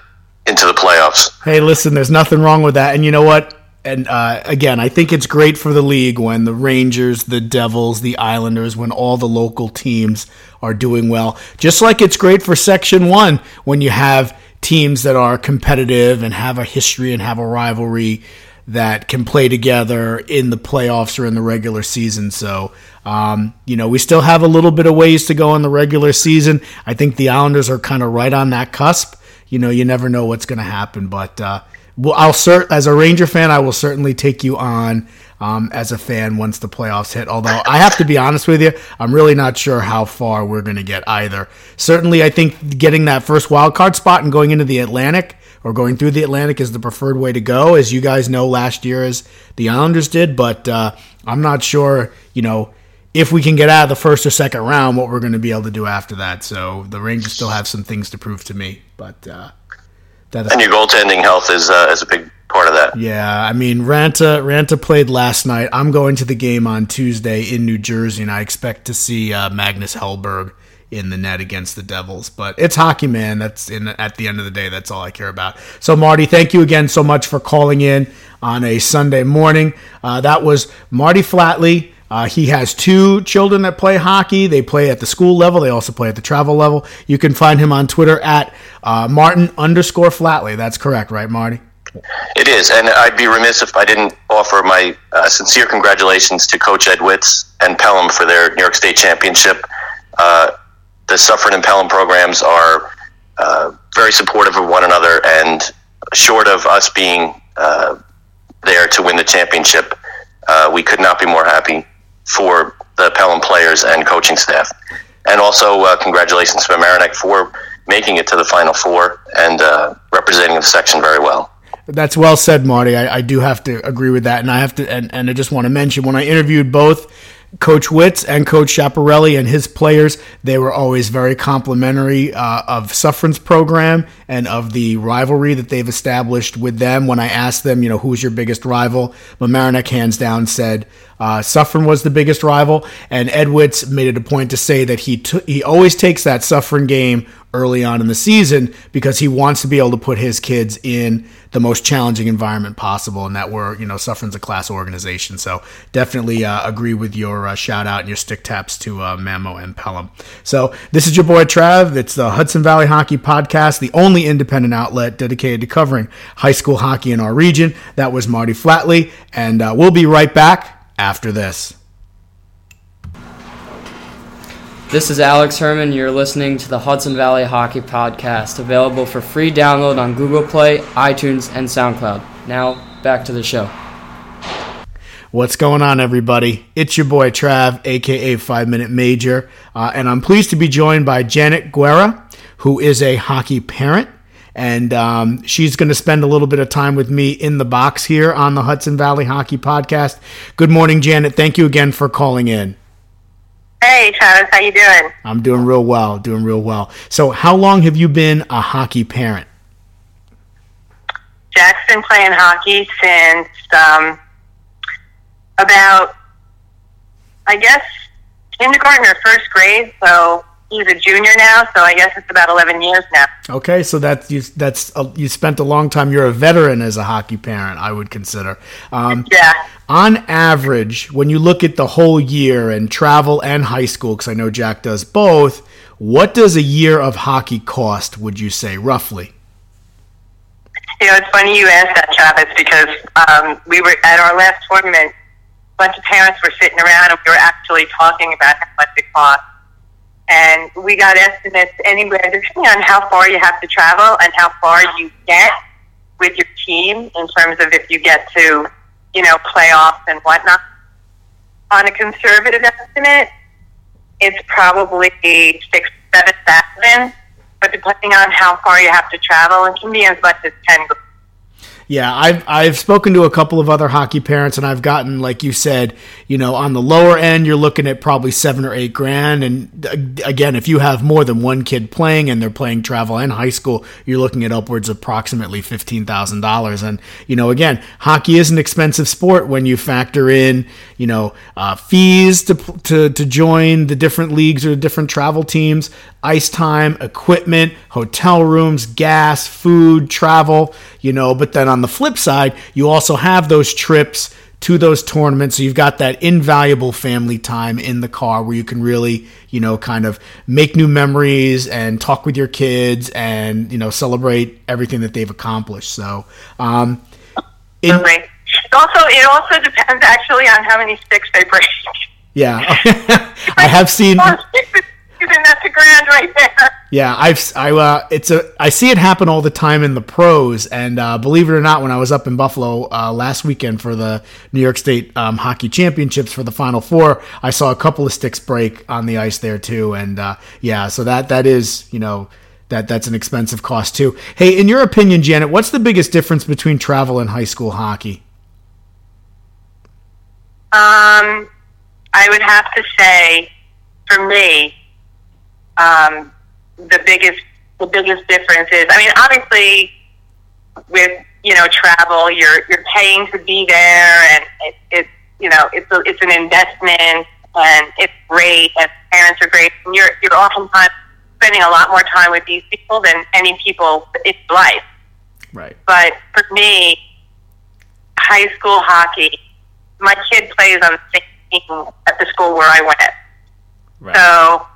into the playoffs. Hey, listen, there's nothing wrong with that. And you know what? And uh, again, I think it's great for the league when the Rangers, the Devils, the Islanders, when all the local teams are doing well. Just like it's great for Section 1 when you have teams that are competitive and have a history and have a rivalry that can play together in the playoffs or in the regular season. So, um, you know, we still have a little bit of ways to go in the regular season. I think the Islanders are kind of right on that cusp. You know, you never know what's going to happen, but uh, well, I'll cert as a Ranger fan, I will certainly take you on um, as a fan once the playoffs hit. Although I have to be honest with you, I'm really not sure how far we're going to get either. Certainly, I think getting that first wild card spot and going into the Atlantic or going through the Atlantic is the preferred way to go, as you guys know last year as the Islanders did. But uh, I'm not sure, you know, if we can get out of the first or second round, what we're going to be able to do after that. So the Rangers still have some things to prove to me, but uh, that And your goaltending health is, uh, is a big part of that. yeah, I mean, Ranta Ranta played last night. I'm going to the game on Tuesday in New Jersey, and I expect to see uh, Magnus Hellberg in the net against the Devils. But it's hockey, man. That's in at the end of the day, that's all I care about. So, Marty, thank you again so much for calling in on a Sunday morning. Uh, that was Marty Flatley. Uh, he has two children that play hockey. They play at the school level. They also play at the travel level. You can find him on Twitter at uh, Martin underscore Flatley. That's correct, right, Marty? It is, and I'd be remiss if I didn't offer my uh, sincere congratulations to Coach Ed Witz and Pelham for their New York State championship. Uh, the Suffern and Pelham programs are uh, very supportive of one another, and short of us being uh, there to win the championship, uh, we could not be more happy for the Pelham players and coaching staff. And also, uh, congratulations to Mamaroneck for making it to the Final Four and uh, representing the section very well. That's well said, Marty. I, I do have to agree with that, and I have to, and, and I just want to mention when I interviewed both Coach Witz and Coach Chaparelli and his players, they were always very complimentary uh, of Suffern's program and of the rivalry that they've established with them. When I asked them, you know, who's your biggest rival, Mamaroneck hands down said uh, Suffern was the biggest rival, and Ed Witz made it a point to say that he t- he always takes that Suffern game early on in the season because he wants to be able to put his kids in the most challenging environment possible, and that we're you know Suffern's a class organization. So definitely uh, agree with your uh, shout out and your stick taps to uh, Mamo and Pelham. So this is your boy Trav. It's the Hudson Valley Hockey Podcast, the only independent outlet dedicated to covering high school hockey in our region. That was Marty Flatley, and uh, we'll be right back after this. This is Alex Herman. You're listening to the Hudson Valley Hockey Podcast, available for free download on Google Play, iTunes, and SoundCloud. Now, back to the show. What's going on, everybody? It's your boy Trav, aka Five Minute Major, uh, and I'm pleased to be joined by Janet Guerra, who is a hockey parent. And um, she's going to spend a little bit of time with me in the box here on the Hudson Valley Hockey Podcast. Good morning, Janet. Thank you again for calling in. Hey, Travis, how you doing? I'm doing real well, doing real well. So, how long have you been a hockey parent? Jack's been playing hockey since um, about, I guess, kindergarten or first grade. So he's a junior now. So I guess it's about 11 years now. Okay, so that's you, that's you spent a long time. You're a veteran as a hockey parent, I would consider. Um, Yeah. on average, when you look at the whole year and travel and high school, because I know Jack does both, what does a year of hockey cost? Would you say roughly? You know, it's funny you asked that, Travis, because um, we were at our last tournament. A bunch of parents were sitting around and we were actually talking about how much it cost. And we got estimates anywhere, depending on how far you have to travel and how far you get with your team in terms of if you get to, you know, playoffs and whatnot. On a conservative estimate, it's probably six, seven thousand. But depending on how far you have to travel, it can be as much as ten. Yeah, I've I've spoken to a couple of other hockey parents, and I've gotten, like you said, you know, on the lower end, you're looking at probably seven or eight grand. And uh, again, if you have more than one kid playing and they're playing travel and high school, you're looking at upwards of approximately fifteen thousand dollars. And you know, again, hockey is an expensive sport when you factor in, you know, uh, fees to to to join the different leagues or the different travel teams, ice time, equipment, hotel rooms, gas, food, travel, you know, but then on the flip side, you also have those trips to those tournaments. So you've got that invaluable family time in the car where you can really, you know, kind of make new memories and talk with your kids and, you know, celebrate everything that they've accomplished. So, um, in, Right. It also, it also depends actually on how many sticks they break. yeah, I have seen. And that's a grand right there. Yeah, I've I uh, it's a I see it happen all the time in the pros, and uh, believe it or not, when I was up in Buffalo uh, last weekend for the New York State um, Hockey Championships for the Final Four, I saw a couple of sticks break on the ice there too, and uh, yeah, so that that is you know that that's an expensive cost too. Hey, in your opinion, Janet, what's the biggest difference between travel and high school hockey? Um, I would have to say, for me, um, the biggest the biggest difference is, I mean, obviously, with you know travel, you're you're paying to be there, and it, it's you know it's a, it's an investment, and it's great, and parents are great, and you're you're oftentimes spending a lot more time with these people than any people in life. Right. But for me, high school hockey, my kid plays on the same team at the school where I went. Right. So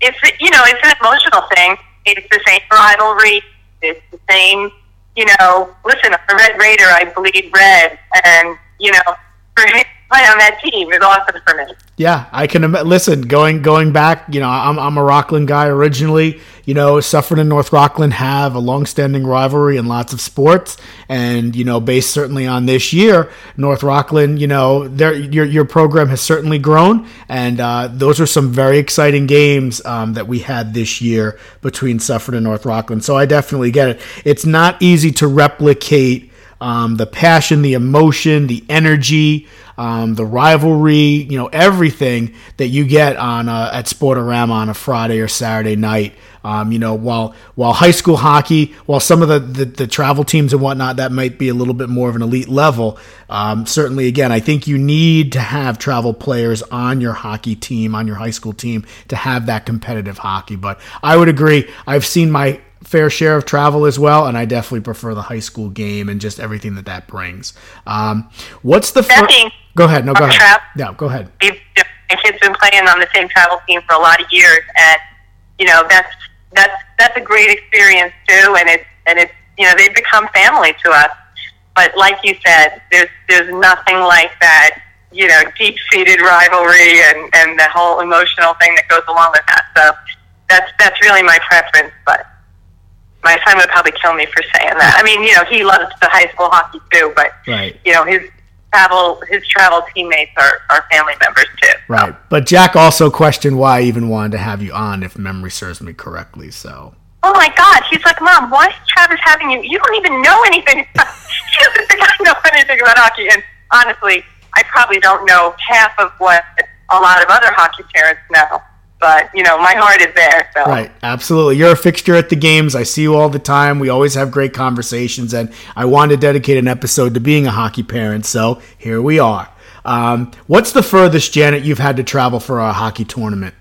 it's you know it's an emotional thing. It's the same rivalry. It's the same you know. Listen, I'm a Red Raider. I bleed red, and you know for him to play on that team is awesome for me. Yeah, I can listen. Going going back, you know, I'm I'm a Rockland guy originally. You know, Suffern and North Rockland have a long-standing rivalry in lots of sports, and you know, based certainly on this year, North Rockland, you know, their your your program has certainly grown, and uh, those are some very exciting games um, that we had this year between Suffern and North Rockland. So I definitely get it. It's not easy to replicate um, the passion, the emotion, the energy, um, the rivalry, you know, everything that you get on uh, at Sport-O-Rama on a Friday or Saturday night. Um, you know, while while high school hockey, while some of the, the, the travel teams and whatnot, that might be a little bit more of an elite level. Um, certainly, again, I think you need to have travel players on your hockey team, on your high school team, to have that competitive hockey. But I would agree. I've seen my fair share of travel as well, and I definitely prefer the high school game and just everything that that brings. Um, what's the fir- Go ahead. No, go ahead. Yeah, go ahead. we've my kids been playing on the same travel team for a lot of years, and you know that's that's that's a great experience too, and it's and it's you know they've become family to us. But like you said, there's there's nothing like that, you know, deep seated rivalry and and the whole emotional thing that goes along with that. So that's that's really my preference, but. My son would probably kill me for saying that. I mean, you know, he loves the high school hockey too, but Right. you know, his travel his travel teammates are, are family members too. Right. But Jack also questioned why I even wanted to have you on, if memory serves me correctly. So. Oh my God! He's like, Mom, why is Travis having you? You don't even know anything. he doesn't think I know anything about hockey. And honestly, I probably don't know half of what a lot of other hockey parents know. But you know, my heart is there. So Right, absolutely. You're a fixture at the games. I see you all the time. We always have great conversations, and I wanted to dedicate an episode to being a hockey parent. So here we are. Um, what's the furthest, Janet, you've had to travel for a hockey tournament?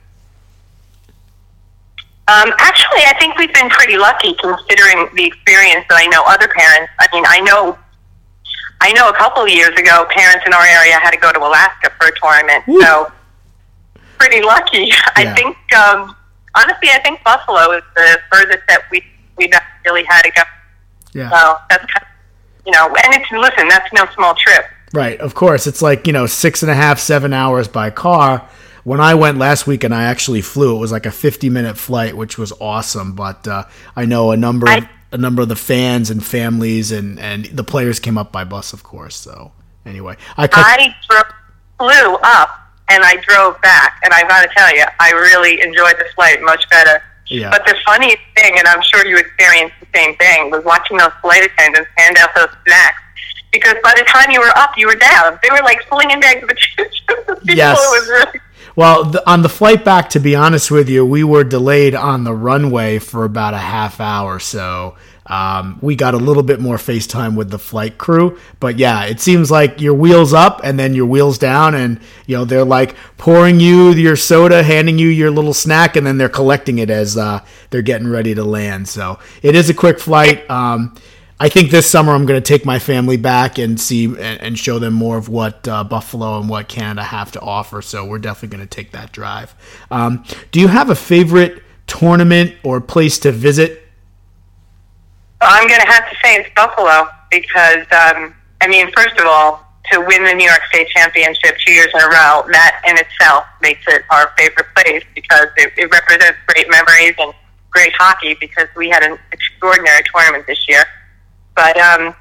Um, actually, I think we've been pretty lucky considering the experience that I know other parents. I mean, I know, I know a couple of years ago, parents in our area had to go to Alaska for a tournament. So, pretty lucky. Yeah. I think, um, honestly, I think Buffalo is the furthest that we we not really had to go. Yeah. So that's kind of, you know, and it's listen, that's no small trip. Right, of course. It's like, you know, six and a half, seven hours by car. When I went last week and I actually flew, it was like a 50 minute flight, which was awesome. But uh, I know a number of, I- a number of the fans and families and, and the players came up by bus, of course. So anyway, I cut, I dro- flew up and I drove back, and I got to tell you, I really enjoyed the flight much better. Yeah. But the funniest thing, and I'm sure you experienced the same thing, was watching those flight attendants hand out those snacks. Because by the time you were up, you were down. They were like flinging bags of. People Yes. was really Well, the, on the flight back, to be honest with you, we were delayed on the runway for about a half hour. So um, we got a little bit more FaceTime with the flight crew. But yeah, it seems like your wheels up and then your wheels down, and you know they're like pouring you your soda, handing you your little snack, and then they're collecting it as uh, they're getting ready to land. So it is a quick flight. Um, I think this summer I'm going to take my family back and see and, and show them more of what uh, Buffalo and what Canada have to offer. So we're definitely going to take that drive. Um, do you have a favorite tournament or place to visit? I'm going to have to say it's Buffalo because, um, I mean, first of all, to win the New York State Championship two years in a row, that in itself makes it our favorite place because it, it represents great memories and great hockey because we had an extraordinary tournament this year. But, um,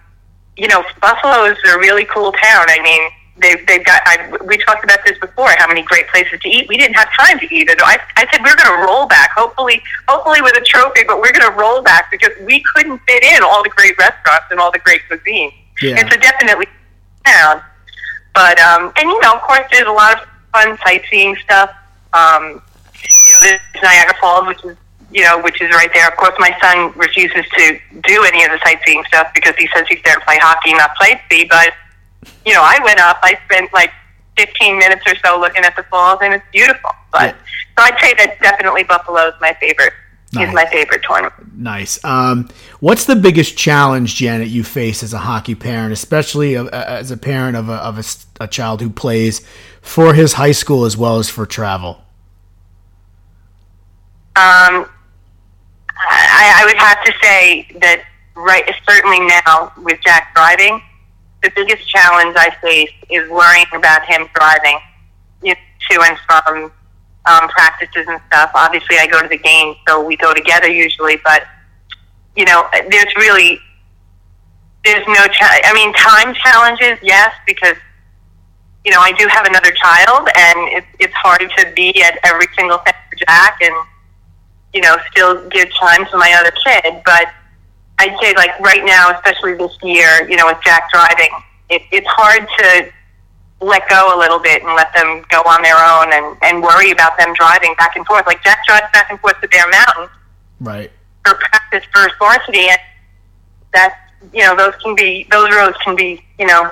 you know, Buffalo is a really cool town. I mean, they've, they've got, I, we talked about this before, how many great places to eat. We didn't have time to eat it. I, I said, we're going to roll back, hopefully, hopefully with a trophy, but we're going to roll back because we couldn't fit in all the great restaurants and all the great cuisine. Yeah. It's a definitely town. But, um, and you know, of course, there's a lot of fun sightseeing stuff. Um, you know, there's Niagara Falls, which is you know, which is right there. Of course, my son refuses to do any of the sightseeing stuff because he says he's there to play hockey, not play see. But you know, I went up. I spent like 15 minutes or so looking at the falls, and it's beautiful. But so I'd say that definitely Buffalo is my favorite. Nice. Is my favorite tournament. Nice. Um, what's the biggest challenge, Janet, you face as a hockey parent, especially as a parent of a, of a a child who plays for his high school as well as for travel? Um, I, I would have to say that right, certainly now with Jack driving, the biggest challenge I face is worrying about him driving you know, to and from um, practices and stuff. Obviously, I go to the games, so we go together usually. But you know, there's really there's no. Cha- I mean, time challenges, yes, because you know I do have another child, and it's it's hard to be at every single thing for Jack and you know, still give time to my other kid. But I'd say like right now, especially this year, you know, with Jack driving, it, it's hard to let go a little bit and let them go on their own and, and worry about them driving back and forth. Like Jack drives back and forth to Bear Mountain Right. for practice for varsity, and that's you know those can be those roads can be you know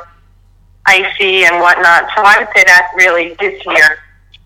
icy and whatnot. So I would say that really this year,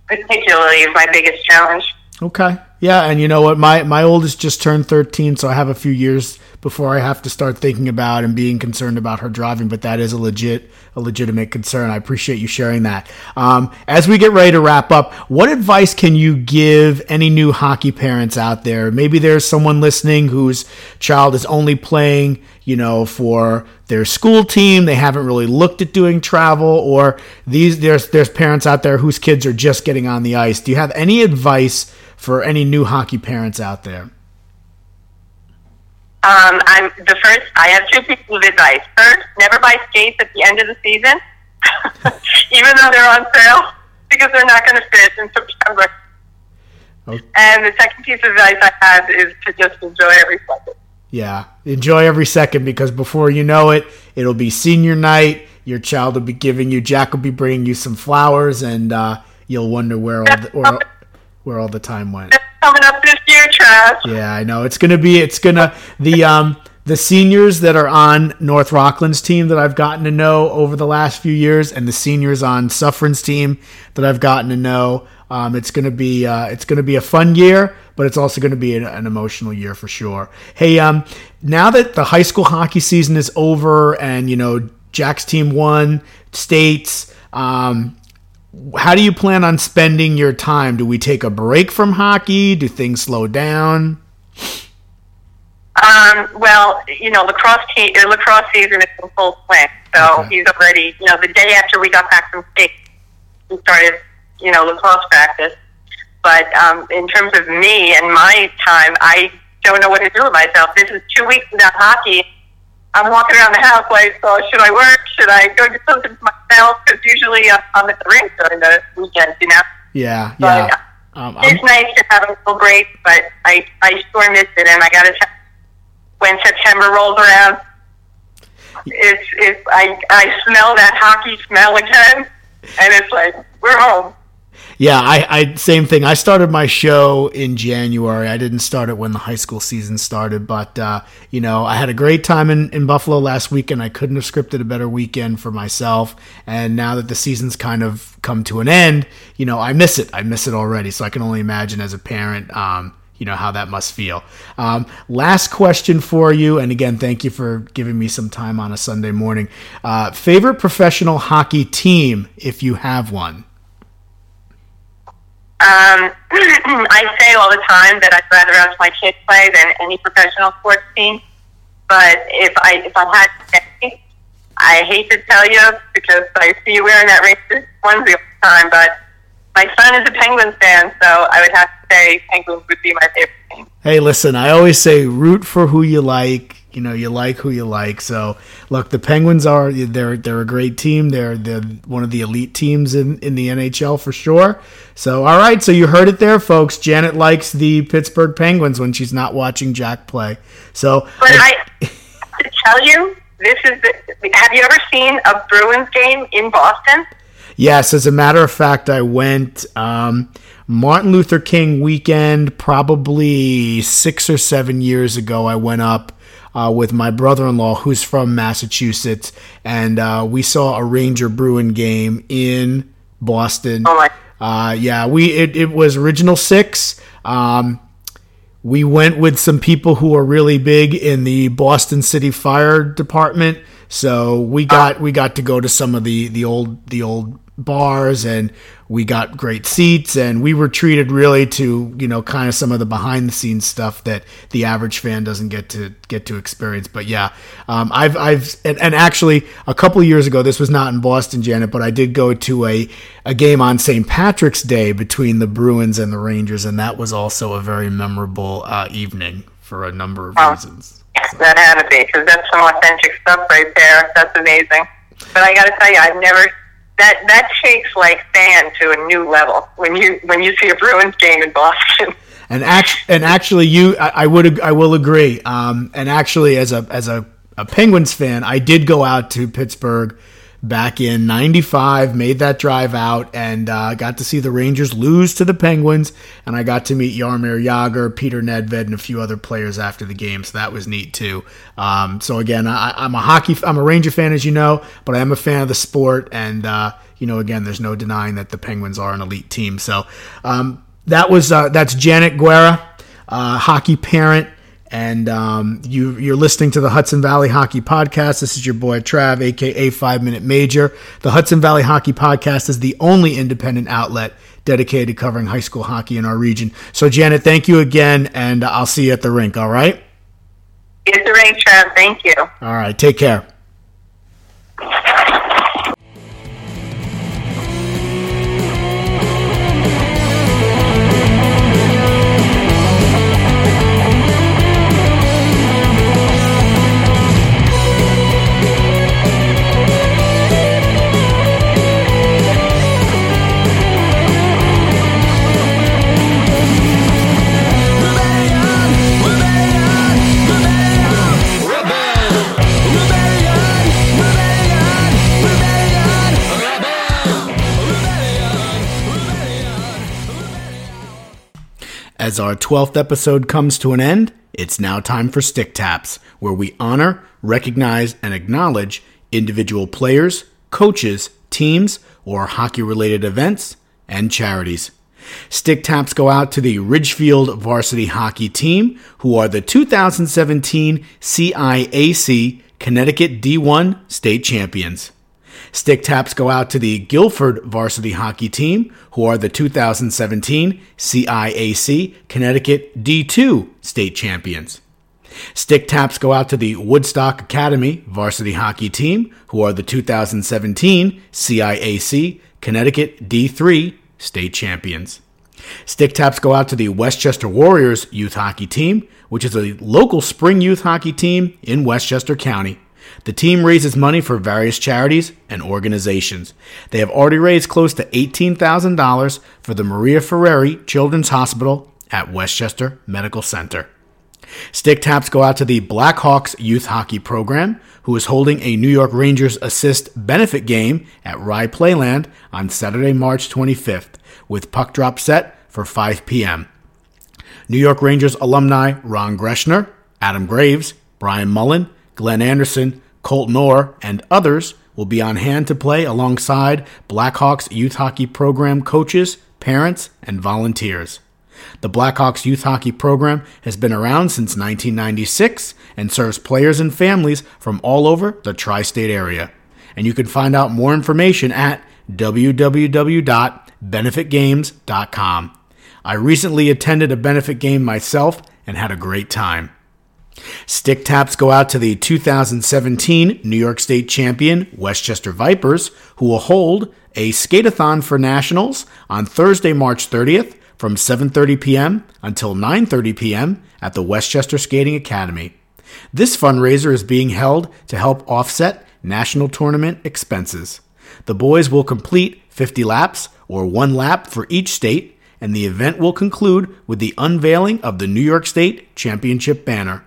particularly, is my biggest challenge. Okay. Yeah, and you know what? My my oldest just turned 13, so I have a few years before I have to start thinking about and being concerned about her driving. But that is a legit a legitimate concern. I appreciate you sharing that. Um, as we get ready to wrap up, what advice can you give any new hockey parents out there? Maybe there's someone listening whose child is only playing, you know, for their school team. They haven't really looked at doing travel, or these there's there's parents out there whose kids are just getting on the ice. Do you have any advice for any new hockey parents out there? Um, I'm the first. I have two pieces of advice. First, never buy skates at the end of the season, even though they're on sale, because they're not going to fit in September. Okay. And the second piece of advice I have is to just enjoy every second. Yeah, enjoy every second because before you know it, it'll be senior night. Your child will be giving you, Jack will be bringing you some flowers, and uh, you'll wonder where all the, where, where all the time went. That's coming up year, Trash. Yeah, I know it's gonna be. It's gonna the um the seniors that are on North Rockland's team that I've gotten to know over the last few years, and the seniors on Suffern's team that I've gotten to know. Um, it's gonna be uh, it's gonna be a fun year, but it's also gonna be an, an emotional year for sure. Hey, um, now that the high school hockey season is over, and you know Jack's team won states. Um, how do you plan on spending your time? Do we take a break from hockey? Do things slow down? Um, well, you know, lacrosse te- uh, lacrosse season is in full swing. So Okay. he's already, you know, the day after we got back from state, we started, you know, lacrosse practice. But um, in terms of me and my time, I don't know what to do with myself. This is two weeks without hockey. I'm walking around the house like, so should I work? Should I go do something for myself? Because usually uh, I'm at the rink during the weekends, you know. Yeah, But, yeah. Um, I'm- it's nice to have a little break, but I, I sure miss it, and I gotta tell when September rolls around, it's, it's, I, I smell that hockey smell again, and it's like, we're home. Yeah, I, I same thing. I started my show in January. I didn't start it when the high school season started, but uh, you know, I had a great time in, in Buffalo last weekend. I couldn't have scripted a better weekend for myself. And now that the season's kind of come to an end, you know, I miss it. I miss it already. So I can only imagine as a parent, um, you know how that must feel. Um, last question for you, and again, thank you for giving me some time on a Sunday morning. Uh, favorite professional hockey team, if you have one. Um, I say all the time that I'd rather watch my kids play than any professional sports team. But if I if I had to say, I hate to tell you because I see you wearing that Rangers onesie all the time. But my son is a Penguins fan, so I would have to say Penguins would be my favorite team. Hey, listen, I always say root for who you like. You know, you like who you like. So, look, the Penguins are they're they're a great team. They're they're one of the elite teams in in the NHL for sure. So, all right, so you heard it there, folks. Janet likes the Pittsburgh Penguins when she's not watching Jack play. So, But I have to tell you, this is. The, have you ever seen a Bruins game in Boston? Yes, as a matter of fact, I went um, Martin Luther King weekend probably six or seven years ago. I went up uh, with my brother in law, who's from Massachusetts, and uh, we saw a Ranger Bruin game in Boston. Oh my! Uh, yeah, we it, it was original six. Um, we went with some people who are really big in the Boston City Fire Department, so we got we got to go to some of the the old the old bars and we got great seats and we were treated really to you know kind of some of the behind the scenes stuff that the average fan doesn't get to get to experience but yeah um, i've i've and, and actually a couple of years ago this was not in boston janet but i did go to a a game on st patrick's day between the bruins and the rangers and that was also a very memorable uh, evening for a number of reasons That had to be because that's some authentic stuff right there. That's amazing. But I got to tell you, I've never that that takes like fan to a new level when you when you see a Bruins game in Boston. And act, and actually, you, I, I would, I will agree. Um, and actually, as a as a, a Penguins fan, I did go out to Pittsburgh back in '95, made that drive out, and uh, got to see the Rangers lose to the Penguins. And I got to meet Jaromir Jagr, Peter Nedved, and a few other players after the game. So that was neat too. Um, so again, I, I'm a hockey, I'm a Ranger fan, as you know, but I am a fan of the sport, and uh, you know, again, there's no denying that the Penguins are an elite team. So um, that was uh, that's Janet Guerra, uh, hockey parent, and um, you you're listening to the Hudson Valley Hockey Podcast. This is your boy Trav, aka Five Minute Major. The Hudson Valley Hockey Podcast is the only independent outlet dedicated to covering high school hockey in our region. So Janet, thank you again, and I'll see you at the rink. All right. Get the ring, Trav. Thank you. All right. Take care. As our 12th episode comes to an end, it's now time for Stick Taps, where we honor, recognize, and acknowledge individual players, coaches, teams, or hockey related events and charities. Stick taps go out to the Ridgefield varsity hockey team, who are the 2017 CIAC Connecticut D1 state champions. Stick taps go out to the Guilford varsity hockey team, who are the 2017 CIAC Connecticut D2 state champions. Stick taps go out to the Woodstock Academy varsity hockey team, who are the 2017 CIAC Connecticut D3 state champions. Stick taps go out to the Westchester Warriors youth hockey team, which is a local spring youth hockey team in Westchester County. The team raises money for various charities and organizations. They have already raised close to $18,000 for the Maria Fareri Children's Hospital at Westchester Medical Center. Stick taps go out to the Blackhawks Youth Hockey Program, who is holding a New York Rangers Assist benefit game at Rye Playland on Saturday, March 25th, with puck drop set for 5 p.m. New York Rangers alumni Ron Greschner, Adam Graves, Brian Mullen, Glenn Anderson, Colton Orr, and others will be on hand to play alongside Blackhawks Youth Hockey Program coaches, parents, and volunteers. The Blackhawks youth hockey program has been around since 1996 and serves players and families from all over the tri state area. And you can find out more information at www.benefitgames.com. I recently attended a benefit game myself and had a great time. Stick taps go out to the 2017 New York State champion Westchester Vipers, who will hold a skateathon for nationals on Thursday, March 30th from 7:30 p.m. until 9:30 p.m. at the Westchester Skating Academy. This fundraiser is being held to help offset national tournament expenses. The boys will complete 50 laps or one lap for each state, and the event will conclude with the unveiling of the New York State Championship banner.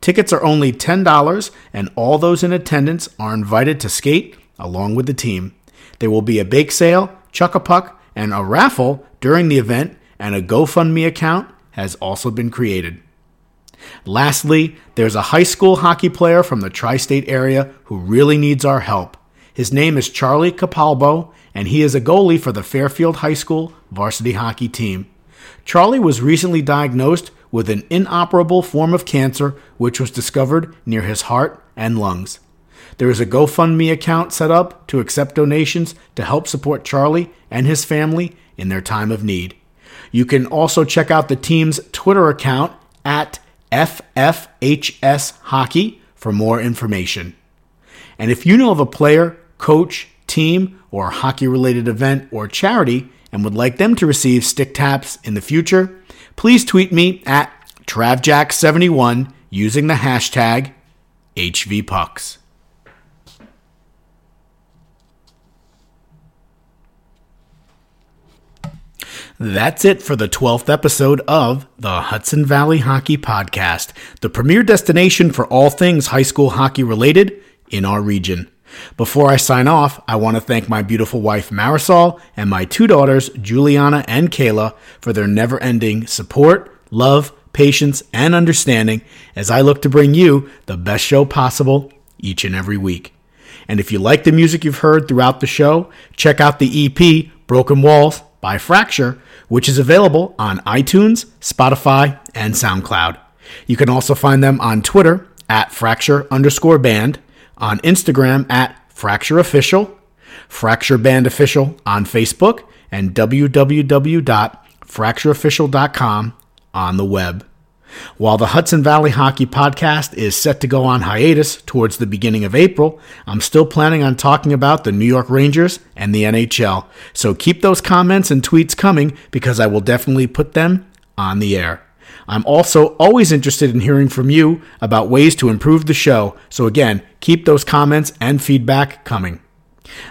Tickets are only $10, and all those in attendance are invited to skate along with the team. There will be a bake sale, chuck a puck, and a raffle during the event, and a GoFundMe account has also been created. Lastly, there's a high school hockey player from the tri state area who really needs our help. His name is Charlie Capalbo, and he is a goalie for the Fairfield High School varsity hockey team. Charlie was recently diagnosed with an inoperable form of cancer, which was discovered near his heart and lungs. There is a GoFundMe account set up to accept donations to help support Charlie and his family in their time of need. You can also check out the team's Twitter account at FFHS Hockey for more information. And if you know of a player, coach, team, or hockey related event or charity and would like them to receive stick taps in the future, please tweet me at TravJack71 using the hashtag HVPucks. That's it for the 12th episode of the Hudson Valley Hockey Podcast, the premier destination for all things high school hockey related in our region. Before I sign off, I want to thank my beautiful wife Marisol and my two daughters, Juliana and Kayla, for their never ending support, love, patience, and understanding as I look to bring you the best show possible each and every week. And if you like the music you've heard throughout the show, check out the EP Broken Walls by Fracture, which is available on iTunes, Spotify, and SoundCloud. You can also find them on Twitter at Fracture underscore band, on Instagram at Fracture Official, Fracture Band Official on Facebook, and www.fractureofficial.com on the web. While the Hudson Valley Hockey Podcast is set to go on hiatus towards the beginning of April, I'm still planning on talking about the New York Rangers and the NHL. So keep those comments and tweets coming because I will definitely put them on the air. I'm also always interested in hearing from you about ways to improve the show. So again, keep those comments and feedback coming.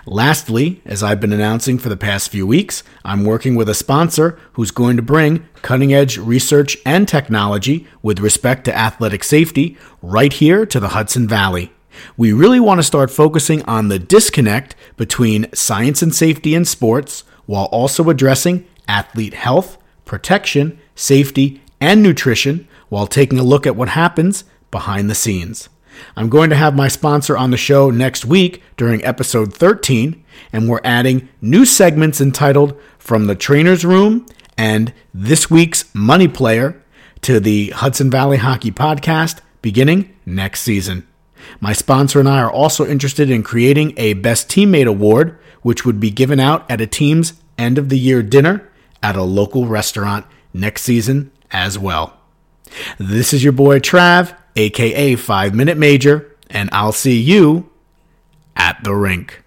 Lastly, as I've been announcing for the past few weeks, I'm working with a sponsor who's going to bring cutting edge research and technology with respect to athletic safety right here to the Hudson Valley. We really want to start focusing on the disconnect between science and safety in sports while also addressing athlete health, protection, safety, and nutrition while taking a look at what happens behind the scenes. I'm going to have my sponsor on the show next week during episode 13, and we're adding new segments entitled From the Trainer's Room and This Week's Money Player to the Hudson Valley Hockey Podcast beginning next season. My sponsor and I are also interested in creating a Best Teammate Award, which would be given out at a team's end of the year dinner at a local restaurant next season as well. This is your boy Trav, aka 5 Minute Major, and I'll see you at the rink.